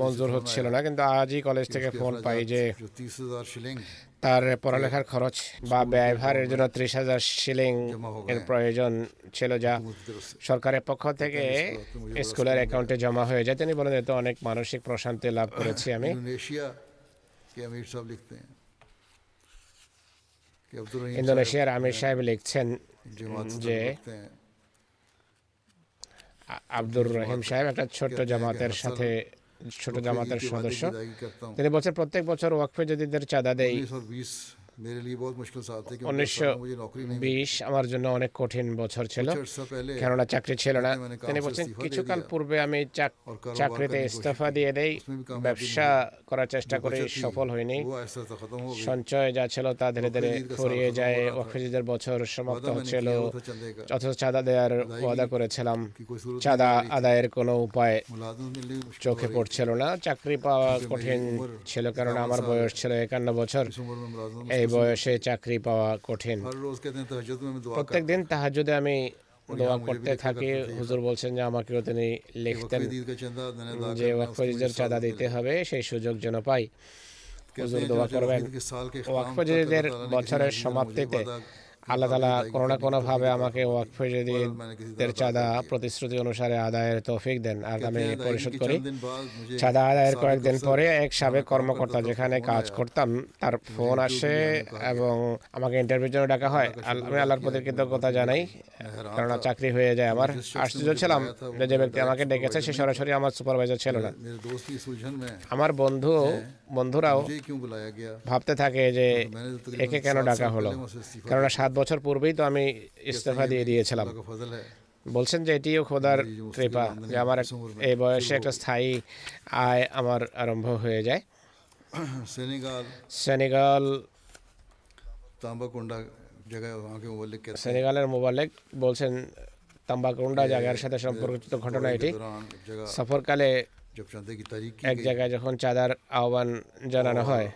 মঞ্জুর হচ্ছিল না কিন্তু আজই কলেজ থেকে ফোন পাই যে তার পড়ালেখার খরচ বা ব্যয়ভারের জন্য ত্রিশ হাজার শিলিং এর প্রয়োজন ছিল যা সরকারের পক্ষ থেকে স্কুলের অ্যাকাউন্টে জমা হয়ে যায়। তিনি বলেন এতে অনেক মানসিক প্রশান্তি লাভ করেছি আমি। ইন্দোনেশিয়ার আমির সাহেব লিখছেন যে আব্দুর রহিম সাহেব একটা ছোট্ট জামাতের সাথে ছোট জামাতের সদস্য। তিনি বছর প্রত্যেক বছর ওয়াকফে যদি চাঁদা
দেয়
বিশ আমার জন্য অনেক কঠিন বছর ছিল কেননা চাকরি ছিল না তিনি বলছেন কিছুকাল পূর্বে আমি চাকরিতে ইস্তফা দিয়ে দেই ব্যবসা করার চেষ্টা করে সফল হয়নি সঞ্চয় যা ছিল তা ধীরে ধীরে ফুরিয়ে যায় অফিসের বছর সমাপ্ত হচ্ছিল অথচ চাঁদা দেওয়ার ওয়াদা করেছিলাম চাঁদা আদায়ের কোনো উপায় চোখে পড়ছিল না চাকরি পাওয়া কঠিন ছিল কেননা আমার বয়স ছিল একান্ন বছর এই বয়সে চাকরি পাওয়া কঠিন। প্রত্যেক দিন তাহাজুদে আমি দোয়া করতে থাকি। হুজুর বলছেন যে আমাকেও তিনি লিখতেন। যে ওয়াকফজিদের চাঁদা দিতে হবে সেই সুযোগ যেন পাই। হুজুর দোয়া করবেন। ওয়াকফজিদের বছরের সমাপ্তিতে আল্লাহ তালা কোনো না কোনোভাবে আমাকে
ওয়াকফে
যদি এর চাঁদা প্রতিশ্রুতি অনুসারে আদায়ের তৌফিক দেন। আর আমি পরিশোধ করি। চাঁদা আদায়ের কয়েকদিন পরে এক সাবেক কর্মকর্তা যেখানে কাজ করতাম তার ফোন আসে এবং আমাকে ইন্টারভিউর জন্য ডাকা হয়। আমি আল্লাহর প্রতি কৃতজ্ঞতা জানাই কেননা চাকরি হয়ে যায় আমার। আশ্চর্য ছিলাম যে ব্যক্তি আমাকে ডেকেছে সে সরাসরি আমার সুপারভাইজার ছিল না। আমার বন্ধু বন্ধুরাও ভাবতে থাকে যে একে কেন ডাকা হলো? কেননা সাত বছর পূর্বেই তো আমি ইস্তফা দিয়ে দিয়েছিলাম। বলছেন যে এটিও খোদার কৃপা যে আমার এই বয়সে একটা স্থায়ী আয় আমার আরম্ভ হয়ে যায়। [CLEARS THROAT] সেনেগাল।
সেনেগাল তাম্বাকুন্ডা জায়গায়
সেনেগালের মোবালেক বলছেন তাম্বাকুন্ডা জায়গার সাথে সম্পর্কিত ঘটনা এটি। সফরকালে এক জায়গায় যখন চাঁদার আহ্বান জানানো হয়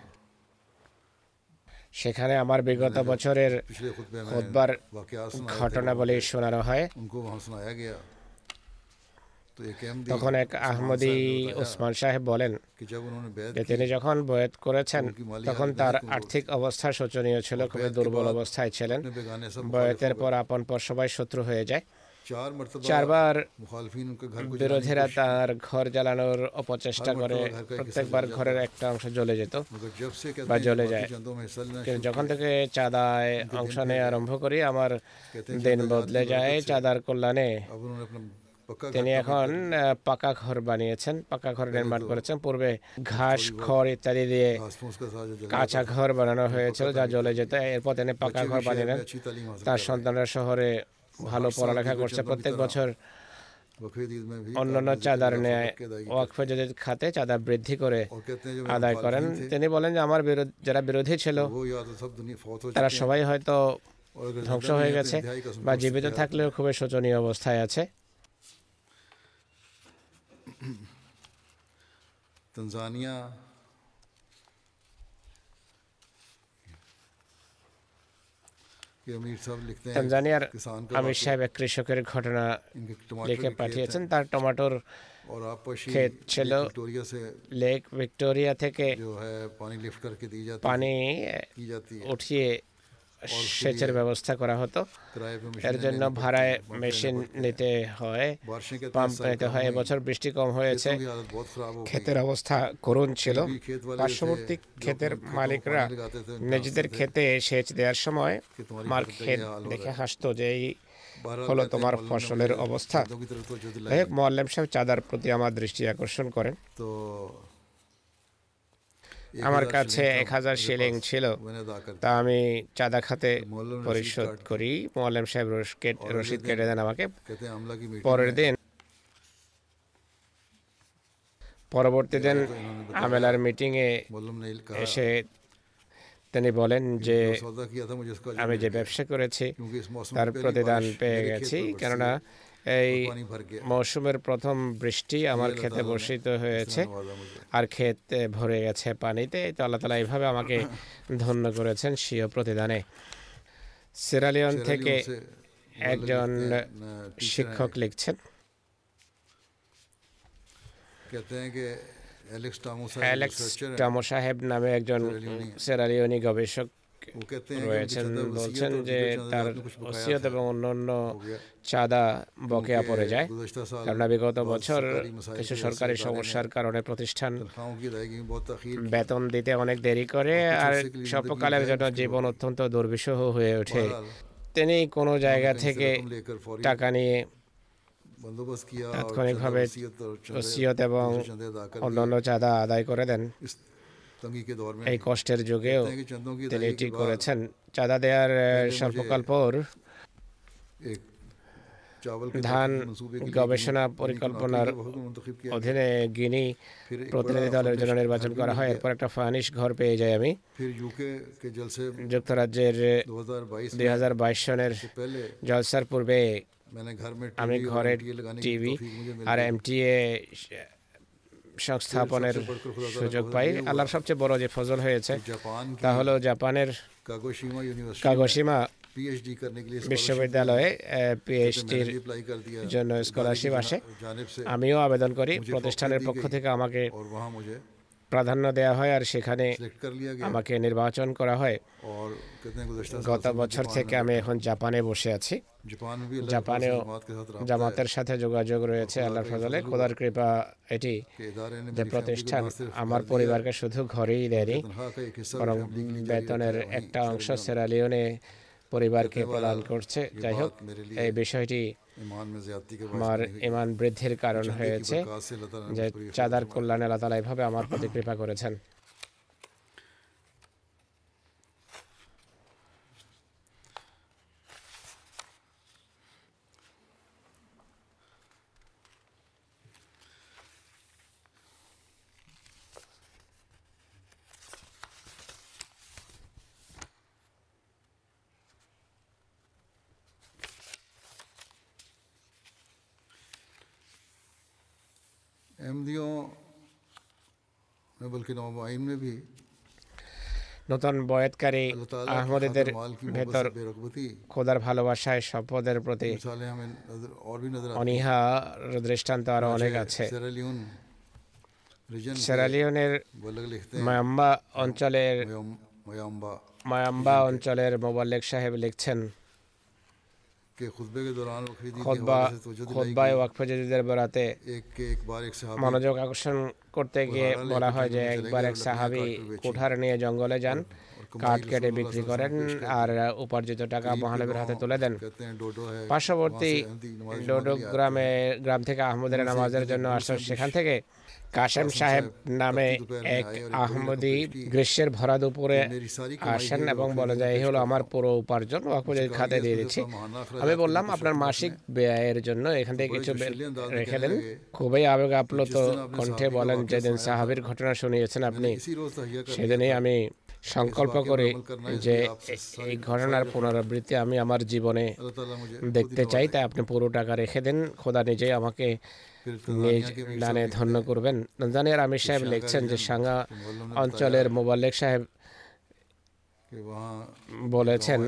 সেখানে আমার বিগত বছরের খুতবার ঘটনাবলী শোনানো হয়। তখন এক আহমদি ওসমান সাহেব বলেন যে তিনি যখন বয়াত করেছেন তখন তার আর্থিক অবস্থা শোচনীয় ছিল খুবই দুর্বল অবস্থায় ছিলেন। বয়াতের পর আপন পর সবাই শত্রু হয়ে যায়। চারবার বিরোধীরা তার ঘর জ্বালানোর অপচেষ্টা করে প্রত্যেকবার ঘরের একটা অংশ জ্বলে যেত বা জ্বলে যায়। যখন থেকে চাঁদায় অংশ নেওয়া আরম্ভ করি আমার দিন বদলে যায় চাঁদার কল্যাণে। তিনি এখন পাকা ঘর বানিয়েছেন পাকা ঘর নির্মাণ করেছেন। পূর্বে ঘাস খড় ইত্যাদি দিয়ে কাঁচা ঘর বানানো হয়েছিল যা জ্বলে যেত। এরপর তিনি পাকা ঘর বানিয়ে তার সন্তানরা শহরে ভালো পড়ালেখা করছে প্রত্যেক বছর। অন্যান্য চাঁদার ন্যায় ওয়াকফে যদি খাতে চাঁদা বৃদ্ধি করে আদায় করেন। তিনি বলেন যে আমার যারা বিরোধী ছিল তারা সবাই হয়তো ধ্বংস হয়ে গেছে বা জীবিত থাকলেও খুবই শোচনীয় অবস্থায় আছে।
তানজানিয়া
তানজানিয়ার আমির সাহেব এক কৃষকের ঘটনা লিখে পাঠিয়েছেন তার টমাটোর ক্ষেত ছিল লেক ভিক্টোরিয়া থেকে পানি উঠিয়ে সেচের ব্যবস্থা করা হতো। এর জন্য ভাড়ায় মেশিন নিতে হয় পাম্প নিতে হয়। এবছর বৃষ্টি কম হয়েছে। ক্ষেতের অবস্থা করুণ ছিল। পার্শ্ববর্তী ক্ষেতের মালিকরা নিজেদের ক্ষেতে সেচ দেওয়ার সময় মার ক্ষেত দেখে হাসতো যে এই হলো তোমার ফসলের অবস্থা। মোয়াল্লেম সাহেব চাঁদার প্রতি আমার দৃষ্টি আকর্ষণ করেন।
তো
আমার কাছে এক হাজার শিলিং ছিল। তা আমি চাঁদা খাতে পরিশোধ করি। মোয়াল্লাম সাহেব রশিদ কেটে দেন আমাকে। পরের দিন। পরবর্তী দিন আমেলার মিটিংয়ে এসে তিনি বলেন যে আমি যে ব্যবসা করেছি তার প্রতিদান পেয়ে গেছি। কেননা এই মৌসুমের প্রথম বৃষ্টি আমার খেতে বর্ষিত হয়েছে। আর ক্ষেত ভরে গেছে পানিতে। তো আল্লাহ তালা এইভাবে আমাকে [LAUGHS] ধন্য করেছেন স্বীয় প্রতিদানে। সিরালিয়ন থেকে একজন শিক্ষক লিখছেন। অ্যালেক্স টামো সাহেব নামে একজন সেরালিয়নি গবেষক। রয়েছেন বলছেন যে তার
অসিয়ত
এবং অন্যান্য চাঁদা বকেয়া পড়ে যায় কেননা বিগত বছর কিছু সরকারি সমস্যার কারণে প্রতিষ্ঠান বেতন দিতে অনেক দেরি করে আর স্বল্পকালের জন্য জীবন অত্যন্ত দুর্বিষহ হয়ে ওঠে তিনি কোনো জায়গা থেকে টাকা নিয়ে তাৎক্ষণিকভাবে অসিয়ত এবং অন্যান্য চাঁদা আদায় করে দেন এই কষ্টের যুগেও তিনি এটি করেছেন চাঁদা দেওয়ার স্বল্পকাল পর ধান গবেষণা পরিকল্পনার অধীনে গিনি প্রতিনিধি দলের জন্য নির্বাচন করা হয় এরপর একটা ফানিশ ঘর পেয়ে যাই আমি যুক্তরাজ্যের দুই হাজার বাইশ সনের জলসার পূর্বে আমি ঘরে টিভি আর এমটিএ সংস্থাপনের সুযোগ পাই। আল্লাহর সবচেয়ে বড় যে ফজল হয়েছে তা হলো জাপানের কাগোশিমা বিশ্ববিদ্যালয়ে পিএইচডির জন্য স্কলারশিপ আসে। আমিও আবেদন করি প্রতিষ্ঠানের পক্ষ থেকে আমাকে প্রাধান্য দেওয়া হয় আর সেখানে আমাকে নির্বাচন করা হয়। গত বছর থেকে আমি এখন জাপানে বসে আছি। জাপানেও জামাতের সাথে যোগাযোগ রয়েছে আল্লাহ ফজলে। খোদার কৃপা এটি যে প্রতিষ্ঠান আমার পরিবারকে শুধু ঘরেই দেয়নি বরং বেতনের একটা অংশ সেরালিওনে পরিবারকে প্রদান করছে। যাই হোক এই বিষয়টি আমার ইমান বৃদ্ধির কারণ হয়েছে যে চাঁদার কল্যাণে আল্লাহ তালা এভাবে আমার প্রতি কৃপা করেছেন। নতুন বয়াতকারী
আহমদের
ভেতর খোদার ভালোবাসায় সম্পদের প্রতি অনিহা দৃষ্টান্ত আরও অনেক আছে।
সেরালিয়নের
মায়াম্বা অঞ্চলের মায়াম্বা অঞ্চলের মোবাল্লেক সাহেব লিখছেন মনোযোগ আকর্ষণ করতে গিয়ে বলা হয় যে একবার এক সাহাবি কুঠার নিয়ে জঙ্গলে যান কাঠ কেটে বিক্রি করেন আর উপার্জিত টাকা মহানবীর হাতে তুলে দেন। পার্শ্ববর্তী ডোডো গ্রামে গ্রাম থেকে আহমদের নামাজের জন্য আসেন সেখান থেকে। কাশেম সাহেব নামে এক আহমদি গ্রীষ্মের ভরা দুপুরে আসেন এবং বলে যায় এই হলো আমার পুরো উপার্জন ওয়াকফের খাতে দিয়ে দিচ্ছি আমি বললাম আপনার মাসিক ব্যয়ের জন্য এখান থেকে কিছু রেখে দেন। খুবই আবেগ আপ্লুত কণ্ঠে বলেন যেদিন সাহাবির ঘটনা শুনিয়েছেন আপনি সেদিনই আমি সংকল্প করে যে এই ঘটনার পুনরাবৃত্তি আমি আমার জীবনে দেখতে চাই তাই আপনি পুরো টাকা রেখে দেন। খোদা নিজেই আমাকে দানে ধন্য করবেন। রমজানের আমির সাহেব লিখছেন যে সাঙ্গা অঞ্চলের মোবাল্লেক সাহেব বলেছেন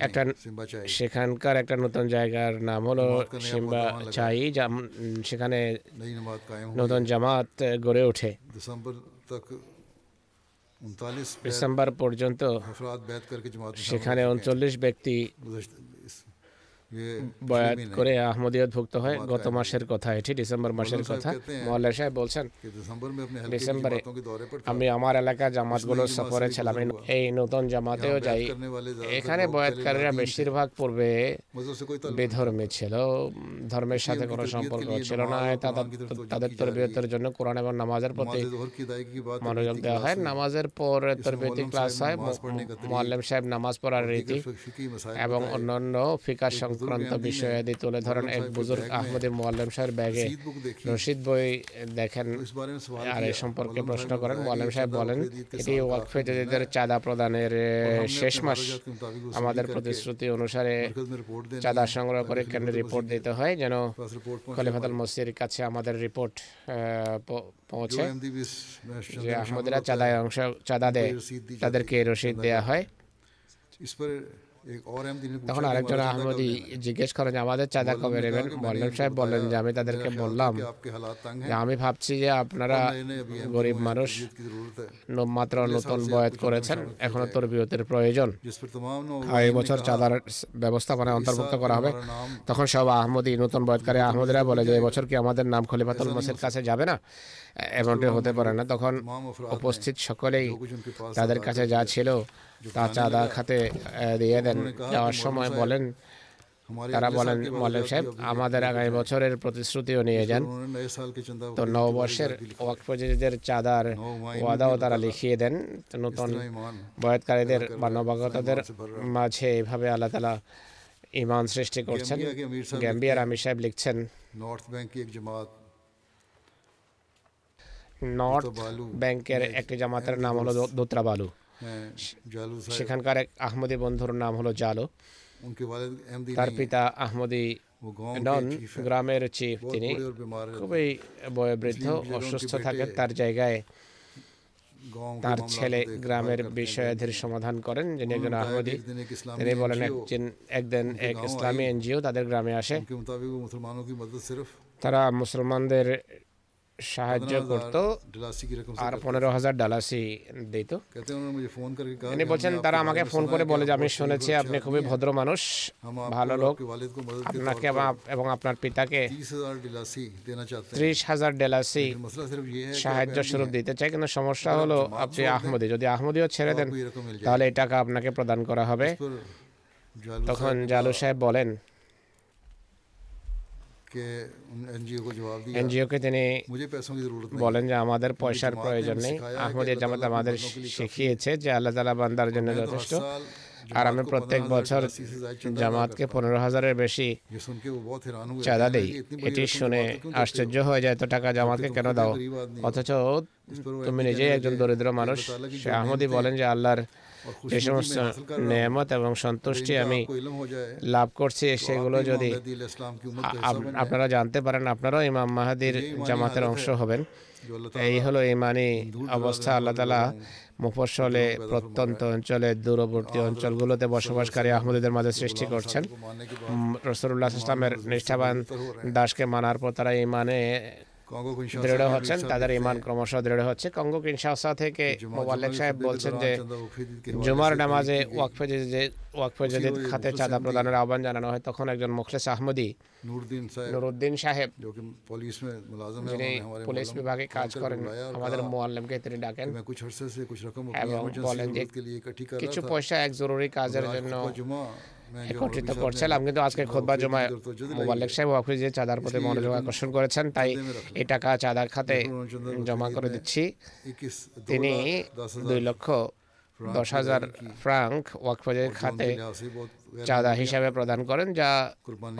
একটা সেখানকার একটা নতুন জায়গার নাম হলো সিম্বা চাই সেখানে নতুন জামাত গড়ে ওঠে। ডিসেম্বর পর্যন্ত সেখানে উনচল্লিশ ব্যক্তি বয়াত করে আহমদিয়ত ভুক্ত হয় গত মাসের কথা এটি ডিসেম্বর মাসের কথা। মোল্লা সাহেব বলছেন
ডিসেম্বরে
আমি আমার এলাকা জামাতগুলো সফরে ছিলাম। এই নতুন জামাতেও যাই। এখানে বয়াতকারীরা বেশিরভাগ পূর্বে বেধর্মী ছিল। ধর্মের সাথে কোনো সম্পর্ক ছিল না। তাদের তরবিয়তের জন্য কোরআন এবং নামাজের প্রতি মনোযোগ দেওয়া হয়। নামাজের পর তরবিয়তি ক্লাস হয়। মোয়াল্লেম সাহেব নামাজ পড়ার রীতি এবং অন্যান্য ফিকার সংক্রান্ত বিষয়াদি তুলে। ধরেন এক বুজুর্গ আহমদ মোয়াল্লাম সাহেব ব্যাগে রশিদ বই দেখেন আর
এ
সম্পর্কে প্রশ্ন করেন। মোয়াল্লাম সাহেব বলেন এটি ওয়াকফে জেদের চাঁদা প্রদানের শেষ মাস আমাদের প্রতিশ্রুতি অনুসারে চাঁদা সংগ্রহ করে কেন্দ্রে রিপোর্ট দিতে হয় যেন খলিফাতুল মসির কাছে আমাদের রিপোর্ট পৌঁছে। যে আহমদরা চাঁদায় অংশ চাঁদা দেয় তাদেরকে রশিদ দেওয়া হয়। তখন আরেকজন আহমদি জিজ্ঞেস করেন যে আমাদের চাঁদা কবে নেবেন? মল্লেম সাহেব বললেন যে আমি তাদেরকে বললাম যে আমি ভাবছি যে আপনারা গরিব মানুষ মাত্র নতুন বয়াত করেছেন এখনও তরবিয়তের প্রয়োজন। এই বছর চাঁদার ব্যবস্থাপনায় অন্তর্ভুক্ত করা হবে। তখন সব আহমদি নতুন বয়াতকারী আহমদরা বলে যে এবছর কি আমাদের নাম খলিফাতুল মসির কাছে যাবে না? এমনটি হতে পারে না। তখন উপস্থিত সকলেই তাদের কাছে যা ছিল তা চাঁদা খাতে দিয়ে দেন। যাওয়ার সময় বলেন তারা বলেন
মৌলভ
সাহেব আমাদের আগামী বছরের প্রতিশ্রুতিও নিয়ে যান। তো নববর্ষের ওয়াকফজিদের চাঁদার ওয়াদাও তারা লিখিয়ে দেন। নতুন বয়াতকারীদের বা নবাগতদের মাঝে এভাবে আল্লাহ তালা ইমান সৃষ্টি করছেন। গ্যাম্বিয়ার আমির সাহেব লিখছেন। নর্থ ব্যাংকের একটি জামাতের নাম হলো
দোতরাবালু
সেখানকার এক আহমদী বন্ধুর নাম হলো জালো। তার পিতা আহমদী নন গ্রামের চিফ তিনি। খুবই বয়বৃদ্ধ অসুস্থ থাকেন তার জায়গায় তার ছেলে গ্রামের বিষয়াধীর সমাধান। করেন যিনি একজন আহমদী। তিনি বলেন
একজন
একদিন এক ইসলামী এনজিও তাদের গ্রামে আসে। তারা মুসলমানদের সাহায্য করত আর পনেরো হাজার ডালাসি দিত।
উনি
বলছেন তারা আমাকে ফোন করে বলে যে আমি শুনেছি আপনি খুবই ভদ্র মানুষ ভালো লোক। আপনাকে এবং আপনার পিতাকে ত্রিশ হাজার ডেলাসি সাহায্য স্বরূপ দিতে চাই কিন্তু সমস্যা হলো আপনি আহমদি যদি আহমদিও ছেড়ে দেন তাহলে এই টাকা আপনাকে প্রদান করা হবে। তখন জালু সাহেব বলেন
এনজিও
কে তিনি বলেন যে আমাদের পয়সার প্রয়োজন নেই আহমদীয় জামাত আমাদের শিখিয়েছে যে আল্লাহ তালা বান্দার জন্য যথেষ্ট আর আমি প্রত্যেক বছর জামাতকে পনেরো হাজারের বেশি চাঁদা দেই এটি শুনে আশ্চর্য হয়ে যায় তো টাকা জামাতকে কেন দাও অথচ তুমি নিজেই একজন দরিদ্র মানুষ সে আহমদি বলেন যে আল্লাহর যে সমস্ত নিয়ামত এবং সন্তুষ্টি আমি লাভ করছি সেগুলো যদি আপনারা জানতে পারেন আপনারাও ইমাম মাহাদির জামাতের অংশ হবেন। এই হলো ইমানি অবস্থা আল্লাহ তালা মুফসলে প্রত্যন্ত অঞ্চলে দূরবর্তী অঞ্চলগুলোতে বসবাসকারী আহমদীদের মাঝে সৃষ্টি করছেন। রসুল্লাহ ইসলামের নিষ্ঠাবান দাসকে মানার পর তারা ইমানে দৃঢ় হচ্ছেন তাদের ইমান ক্রমশ দৃঢ় হচ্ছে। কঙ্গো কিনশাসা থেকে মোবাল্লেক সাহেব বলছেন যে জুমার নামাজে ওয়াকফে যে ওয়াকফে খাতে চাঁদা প্রদানের আহ্বান জানানো হয় তখন একজন মুখলেস আহমদি। নুরুদ্দিন সাহেব। যিনি পুলিশ বিভাগে কাজ করেন আমাদের তিনি ডাকেন। এবং বলেন যে কিছু পয়সা এক জরুরি কাজের জন্য একত্রিত করছিলাম কিন্তু আজকে খোদবা জমায় মোবাল্লেক সাহেব ওয়াকফি যে চাঁদার প্রতি মনোযোগ আকর্ষণ করেছেন তাই এই টাকা চাঁদার খাতে জমা করে দিচ্ছি। তিনি দুই লক্ষ দশ হাজার ফ্রাঙ্ক
ওয়াকফের
খাতে চাঁদা হিসাবে প্রদান করেন যা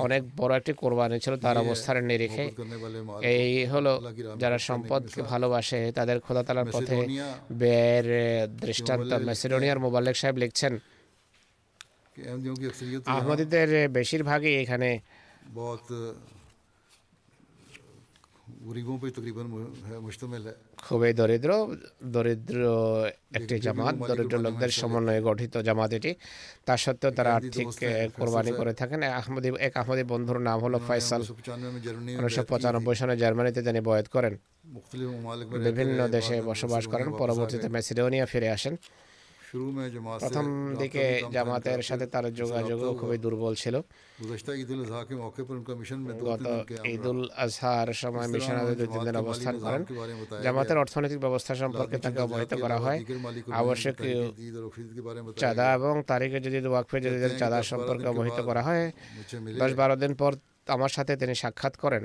অনেক বড় একটি কোরবানি ছিল তার অবস্থার নিরিখে। এই হলো যারা সম্পদকে ভালোবাসে তাদের খোদাতালার পথে ব্যয়ের দৃষ্টান্ত মেসিডোনিয়ার মোবাল্লেক সাহেব লিখছেন। আহমদীদের বেশিরভাগই এখানে খুবই দরিদ্র দরিদ্র একটি জামাত দরিদ্র লোকদের সমন্বয়ে গঠিত জামাত এটি। তা সত্ত্বেও তারা আর্থিক কোরবানি করে থাকেন। আহমদি এক আহমদি বন্ধুর নাম হলো ফয়সাল। উনিশশো পঁচানব্বই সালে জার্মানিতে তিনি বয়াত করেন। বিভিন্ন দেশে বসবাস করেন। পরবর্তীতে মেসিডোনিয়া ফিরে আসেন। প্রথম দিকে জামাতের সাথে তার যোগাযোগও খুবই দুর্বল ছিল। গত ঈদুল আজহার সময় মিশনারি দুই অবস্থান করেন। জামাতের অর্থনৈতিক ব্যবস্থা সম্পর্কে তাকে অবহিত করা হয়। আবশ্যক চাঁদা এবং তারিখে যদি ওয়াকফে যদি চাঁদা সম্পর্কে অবহিত করা হয় দশ বারো দিন পর আমার সাথে তিনি সাক্ষাৎ করেন।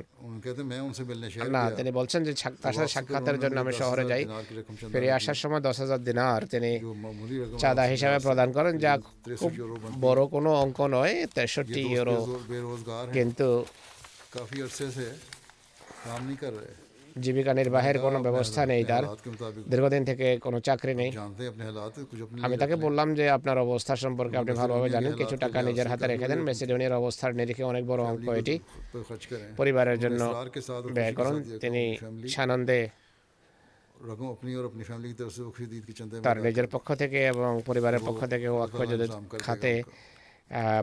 না তিনি বলছেন যে তার সাথে সাক্ষাতের জন্য আমি শহরে যাই। ফিরে আসার সময় দশ হাজার দিনার তিনি চাঁদা হিসাবে প্রদান করেন যা খুব বড় কোনো অঙ্ক নয় তেষট্টি ইউরো কিন্তু
কাফি
জীবিকা নির্বাহের কোনো ব্যবস্থা নেই তার। দীর্ঘদিন থেকে কোনো চাকরি নেই। আমি তাকে বললাম যে আপনার অবস্থা সম্পর্কে আপনি ভালোভাবে জানেন কিছু টাকা নিজের হাতে রেখে দেন। মেসিডোনিয়ার অবস্থার নিরিখে অনেক বড় অঙ্ক এটি। পরিবারের জন্য ব্যয় করুন। তিনি সানন্দে তার নিজের পক্ষ থেকে এবং পরিবারের পক্ষ থেকে খাতে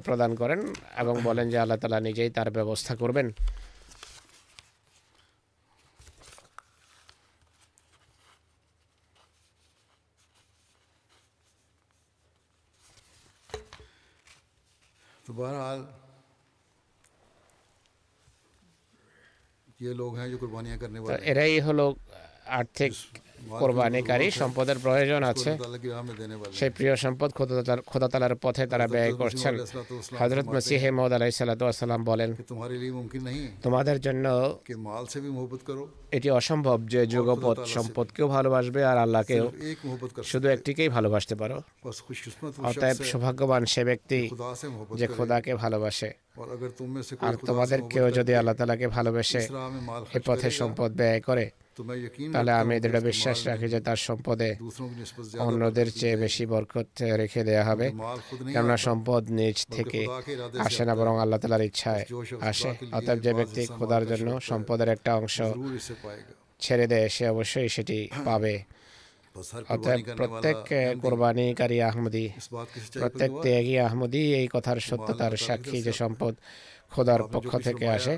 প্রদান করেন এবং বলেন যে আল্লাহ তালা নিজেই তার ব্যবস্থা করবেন।
تو بہرحال یہ لوگ ہیں جو
قربانیاں
کرنے والے
یہ لوگ آرٹکس কোরবানিকারী সম্পদের প্রয়োজন আছে। সেই প্রিয় সম্পদ খোদাতালার পথে তারা ব্যয় করছেন। হজরত মসিহে মোদ আলাই সাল্লাম বলেন তোমাদের জন্য এটি অসম্ভব যে যুগপথ সম্পদকেও ভালোবাসবে আর আল্লাহকেও। শুধু একটিকেই ভালোবাসতে পারো। অতএব সৌভাগ্যবান সে ব্যক্তি যে খোদাকে ভালোবাসে। আর তোমাদের কেউ যদি আল্লাহ তালাকে ভালোবেসে এ পথে সম্পদ ব্যয় করে তাহলে আমি দৃঢ় বিশ্বাস রাখি যে তার সম্পদে অন্যদের চেয়ে বেশি বরকত রেখে দেয়া হবে। কেননা সম্পদ নিজ থেকে আসে না বরং আল্লাহ তালার ইচ্ছায় আসে। অতএব যে ব্যক্তি খোদার জন্য সম্পদের একটা অংশ ছেড়ে দেয় সে অবশ্যই সেটি পাবে। অতএব প্রত্যেক কোরবানিকারী আহমদি প্রত্যেক ত্যাগী আহমদি এই কথার সত্যতার সাক্ষী যে সম্পদ খোদার পক্ষ থেকে আসে।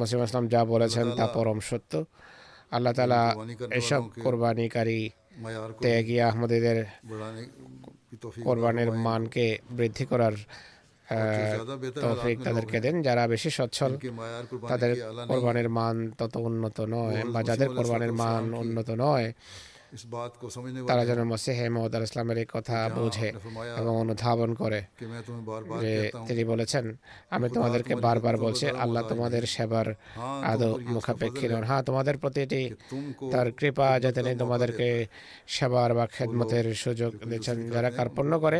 মাসিম আসলাম যা বলেছেন তা পরম সত্য। আল্লাহ তালা এসব কোরবানিকারী ত্যাগী আহমদীদের কোরবানির মানকে বৃদ্ধি করার তৌফিক তাদেরকে দেন। যারা বেশি সচ্ছল তাদের কোরবানির মান তত উন্নত নয় বা যাদের কোরবানির মান উন্নত নয় তারা যেন মসিহে মহদ আল ইসলামের এই কথা বোঝে এবং অনুধাবন করে যে তিনি বলেছেন আমি তোমাদেরকে বারবার বলছি আল্লাহ তোমাদের সেবার আদৌ মুখাপেক্ষী নন। হ্যাঁ তোমাদের প্রতি এটি তার কৃপা যাতে তিনি তোমাদেরকে সেবার বা খেদমতের সুযোগ দিয়েছেন যারা কার্পণ্য করে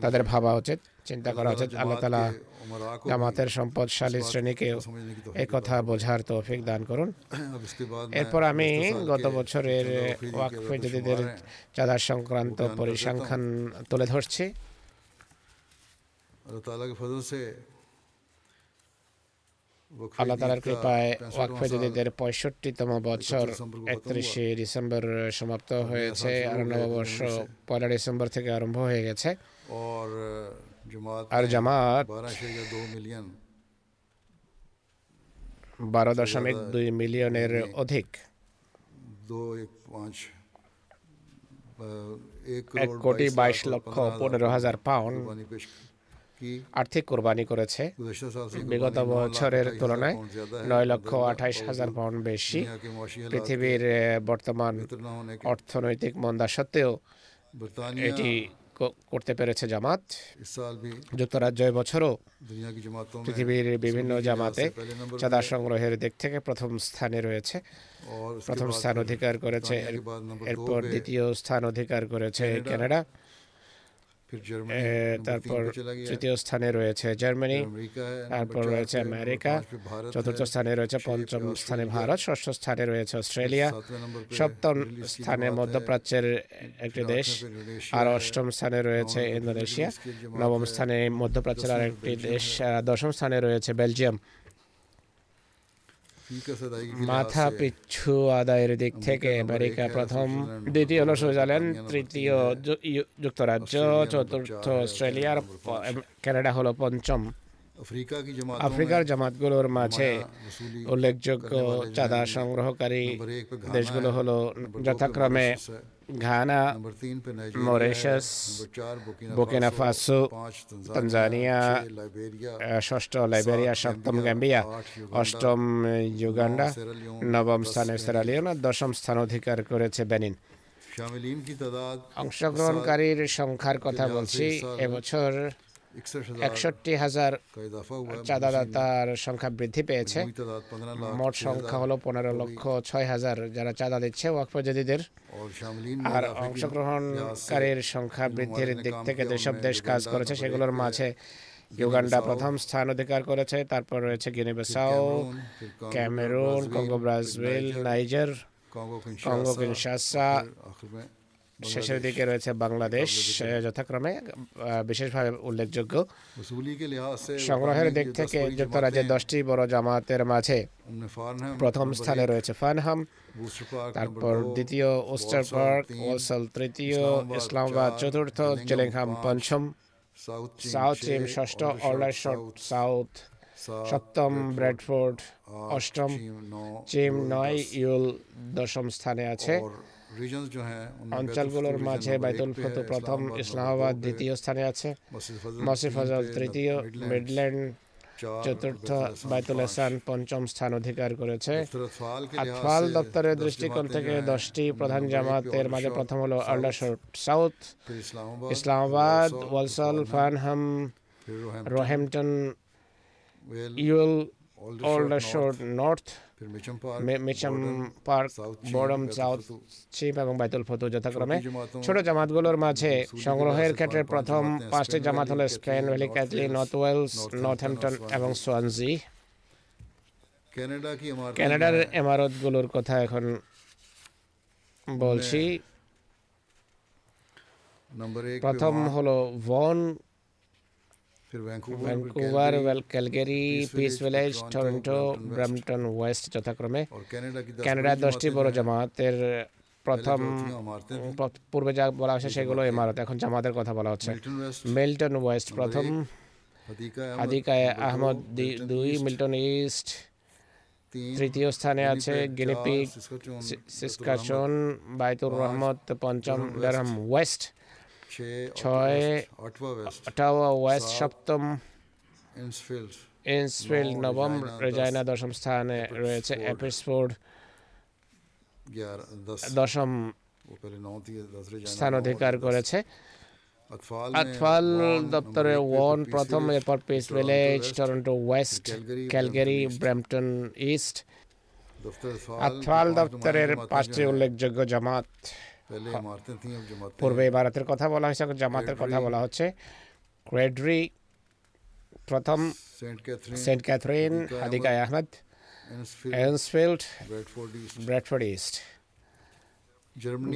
তাদের ভাবা উচিত চিন্তা করা উচিত আল্লাহ তালা আমাদের সম্পদশালী শ্রেণীকে একথা বোঝার তৌফিক দান করুন। এরপর আমি গত বছরের ওয়াকফে জাদিদের চাঁদা সংক্রান্ত পরিসংখ্যান তুলে ধরছি। আল্লাহ তালার কৃপায় ওয়াকফে জাদিদের পঁয়ষট্টিতম বছর একত্রিশে ডিসেম্বর সমাপ্ত হয়েছে আর নববর্ষ পয়লা ডিসেম্বর থেকে আরম্ভ হয়ে গেছে। আর জামাত বারো দশমিক দুই মিলিয়নের অধিক এক কোটি বাইশ লক্ষ পনেরো হাজার পাউন্ড আর্থিক কোরবানি করেছে বিগত বছরের তুলনায় নয় লক্ষ আঠাইশ হাজার পাউন্ড বেশি পৃথিবীর বর্তমান অর্থনৈতিক মন্দা সত্ত্বেও এটি করতে পেরেছে জামাত। যুক্তরাজ্য
বছরও
পৃথিবীর বিভিন্ন জামাতে চাঁদা সংগ্রহের দিক থেকে প্রথম স্থানে রয়েছে। প্রথম স্থান অধিকার করেছে এরপর দ্বিতীয় স্থান অধিকার করেছে
কানাডা।
তারপর তৃতীয় স্থানে রয়েছে জার্মানি তারপর রয়েছে আমেরিকা চতুর্থ স্থানে রয়েছে পঞ্চম স্থানে ভারত ষষ্ঠ স্থানে রয়েছে অস্ট্রেলিয়া সপ্তম স্থানে মধ্যপ্রাচ্যের একটি দেশ আর অষ্টম স্থানে রয়েছে ইন্দোনেশিয়া নবম স্থানে মধ্যপ্রাচ্যের
আরেকটি
দেশ দশম স্থানে রয়েছে বেলজিয়াম মাথা পিছু আদায়ের দিক থেকে আমেরিকা প্রথম দ্বিতীয় হল সুইজারল্যান্ড তৃতীয় যুক্তরাজ্য চতুর্থ
অস্ট্রেলিয়ার
কানাডা হলো পঞ্চম। আফ্রিকার জামাতগুলোর মাঝে উল্লেখযোগ্য চাঁদা সংগ্রহকারী দেশগুলো হলো যথাক্রমে
Ghana,
Mauritius
Burkina Faso
Tanzania ষষ্ঠ লাইবেরিয়া সপ্তম
গ্যাম্বিয়া
অষ্টম
যুগান্ডা
নবম স্থানে সেরালিয়ন দশম স্থান অধিকার করেছে বেনিন অংশগ্রহণকারীর সংখ্যার কথা বলছি এবছর একষট্টি হাজার চাঁদাদাতার সংখ্যা বৃদ্ধি পেয়েছে। মোট সংখ্যা হলো পনেরো লক্ষ ছয় হাজার যারা চাঁদা দিচ্ছে
ওয়াকফ জাদিদের
আর অংশগ্রহণকারীর সংখ্যা বৃদ্ধির দিক থেকে যেসব দেশ কাজ করেছে সেগুলোর মাঝে ইউগান্ডা প্রথম স্থান অধিকার করেছে তারপর রয়েছে
Guinea Bissau
Cameroon
Congo
Brazil
Niger Congo Kinshasa
শেষের দিকে রয়েছে বাংলাদেশ যথাক্রমে বিশেষভাবে উল্লেখযোগ্য। সংগ্রহের দিক থেকে যুক্তরাজ্যের দশটি বড় জামাতের মাঝে প্রথম স্থানে রয়েছে ফানহাম তারপর দ্বিতীয় ওস্টার পার্ক ওসল তৃতীয়
ইসলামাবাদ
চতুর্থ
জেলেংহাম
পঞ্চম সাউথ চিম ষষ্ঠ
অল্ডারশট
সাউথ সপ্তম
ব্রেডফোর্ড
অষ্টম চিম নয় ইউল দশম স্থানে আছে। অঞ্চলগুলোর মাঝে বাইতুল ফতু প্রথম ইসলামাবাদ দ্বিতীয় স্থানে আছে। মসিফ ফজল তৃতীয় মিডল্যান্ড চতুর্থ বাইতুল হাসান পঞ্চম স্থান অধিকার করেছে।
আফাল
দপ্তরের দৃষ্টিকোণ থেকে দশটি প্রধান জামাতের মাঝে প্রথম হলো
আল্লাশর south
Islamabad
Walsall
Farnham
Roehampton Ewell
Aldershot
north
Mitcham
park
বরম এবং বাইতুল ফতু যথাক্রমে
ছোট
জামাতগুলোর মাঝে সংগ্রহের ক্ষেত্রে প্রথম পাঁচটি জামাত হলো Spain oily ক্যাথলি north Wales Northampton এবং সোয়ানজি
ক্যানাডার
এমারতগুলোর কথা এখন বলছি প্রথম হলো ভন
फिर
Vancouver
Vancouver
Calgary
Peace Village
West যথাক্রমে।
কানাডা
দশটি বড় জামাতের প্রথম পূর্বে যা বলা হচ্ছে সেগুলো ইমারত এখন জামাতের কথা বলা হচ্ছে। মিল্টন ওয়েস্ট প্রথম
আদিকায়
আহমদ দুই মিল্টন ইস্ট। তৃতীয় স্থানে আছে
গিনিপিক
সিসকাশন বাইতুর রহমত পঞ্চম
ডারহাম
ওয়েস্ট। ছয় অটাওয়া ওয়েস্ট সপ্তম ইন্সফিল্ড নবম
রেজাইনা
দশম স্থানে রয়েছে
এপিসফোর্ড
দশম স্থান অধিকার করেছে। আতফাল দপ্তরে ওয়ান প্রথম
এরপর
Peace
Village
Toronto
West
Calgary Brampton
East
আতফাল দপ্তরের পাঁচটি উল্লেখযোগ্য জামাত। পূর্বে ভারতের কথা বলা হয়েছে জামাতের কথা বলা হচ্ছে। ক্রেডরি প্রথম
Saint
Catherine
Hadiqa Ahmad
Enfield Bradford
East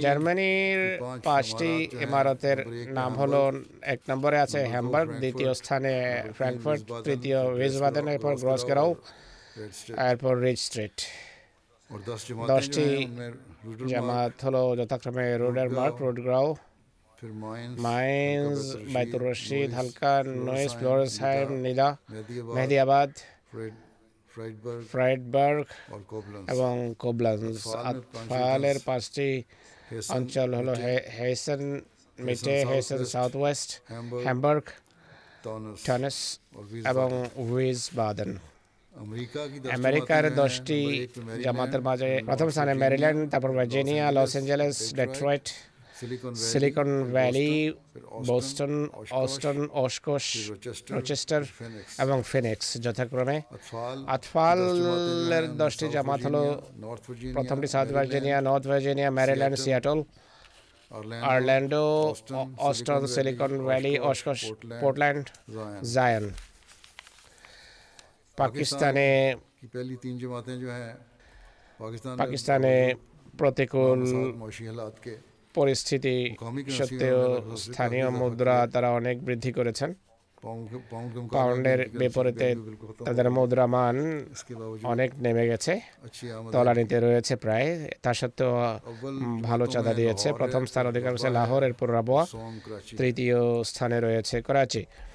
জার্মানির পাঁচটি ইমারতের নাম হল এক নম্বরে আছে হ্যামবার্গ দ্বিতীয় স্থানে
ফ্র্যাঙ্কফার্ট
তৃতীয় উইজবাদেন এরপর
গ্রসগেরাও
এরপর রিচ স্ট্রিট দশটি جماعت
ہلو
جتھکرمے
روڈر
مارک
روڈ
گراؤ مائنز
بیت
الرشید
حلقہ
نوئس
فلورس
ہائم
نیلا مہدی
آباد
فرائڈ برگ
এবং কোবলান্স
আতফালের পাঁচটি
অঞ্চল হলো Hessen Mitte Hessen
south west Hamburg Taunus
এবং উইজ বাদেন আমেরিকার দশটি জামাতের মাঝে প্রথম স্থানে ম্যারিল্যান্ড তারপর
Virginia
Los
Angeles
Detroit Silicon
Valley Boston
Austin
Oshkosh Rochester
এবং ফিনিক্স যথাক্রমে।
আথফালের
দশটি জামাত হল প্রথমটি South Virginia North
Virginia
Maryland
Seattle
Orlando Austin Silicon Valley Oshkosh
Portland
Zion. পাকিস্তানে পাকিস্তানে প্রতিকূল পরিস্থিতি সত্ত্বেও স্থানীয় মুদ্রা তারা অনেক বৃদ্ধি করেছেন পাউন্ডের বিপরীতে তাদের মুদ্রা মান অনেক নেমে গেছে তলানিতে রয়েছে প্রায় তা সত্ত্বেও ভালো চাঁদা দিয়েছে। প্রথম স্থান অধিকার
লাহোরের পুরাবোয়া
তৃতীয় স্থানে রয়েছে করাচি।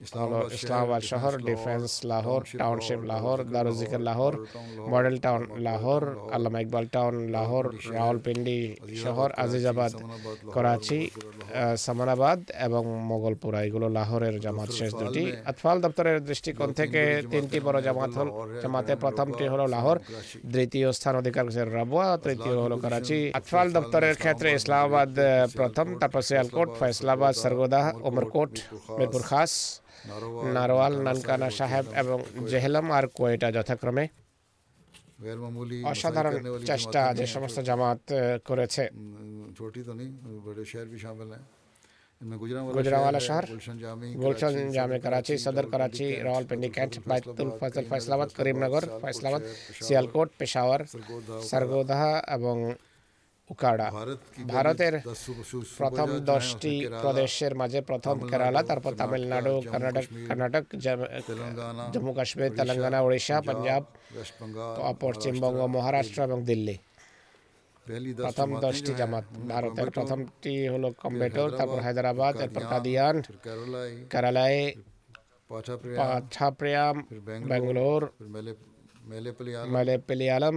ইসলামাবাদ শহর Defence Lahore Township Lahore দারুজিকের Lahore Model Town Lahore Allama Iqbal Town Lahore Rawalpindi শহর আজিজাবাদ করাচি সামানাবাদ এবং মোগলপুরা এগুলো লাহোরের জামাত শেষ দুটি। আতফাল দপ্তরের দৃষ্টিকোণ থেকে তিনটি বড় জামাত হল জামাতে প্রথমটি হলো লাহোর দ্বিতীয় স্থান অধিকার করেছে রাবুয়া তৃতীয় হলো করাচি আতফাল দপ্তরের ক্ষেত্রে ইসলামাবাদ প্রথম তারপর সিয়ালকোট ফয়সলাবাদ সরগোদা উমরকোট মিরপুর খাস। নারওয়াল নানকানা সাহেব এবং জেহলাম আর কোয়েটা যথাক্রমে? অসাধারণ চেষ্টা যে সমস্ত জামাত করেছে। গুজরাওয়ালা শহর গুলশান
জামে
করাচি সদর
করাচি
রাওয়ালপিন্ডি ক্যান্ট
বাইতুল
ফজল ফয়সলাবাদ করিমনগর ফয়সলাবাদ সিয়ালকোট
পেশাওয়ার
সরগোদাহা এবং উকাড়া। ভারতের প্রথম দশটি প্রদেশের মাঝে প্রথম কেরালা তারপর তামিলনাড়ু কর্ণাটক কর্ণাটক জম্মু কাশ্মীর তেলেঙ্গানা উড়িষ্যা পাঞ্জাব পশ্চিমবঙ্গ মহারাষ্ট্র এবং দিল্লি। প্রথম দশটি জামাত ভারতের প্রথমটি হলো কম্বেটোর তারপর হায়দ্রাবাদ তারপর কাদিয়ান কেরালায় পাঠাপ্রিয়াম বেঙ্গালোর মেলেপলিয়ালম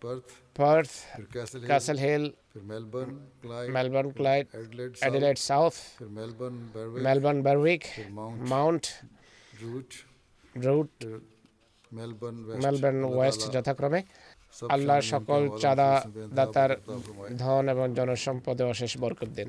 Perth, Perth
Castle, Castle
Hill, Melbourne,
Clyde, Melbourne,
Clyde, Adelaide, South,
Adelaide South,
South Melbourne,
Berwick,
Melbourne,
Berwick
Mount, Mount, Route,
Route
Melbourne
Melbourne
West
যথাক্রমে আল্লাহ সকল চাঁদা দাতার ধন এবং জনসম্পদে অশেষ বরকত দিন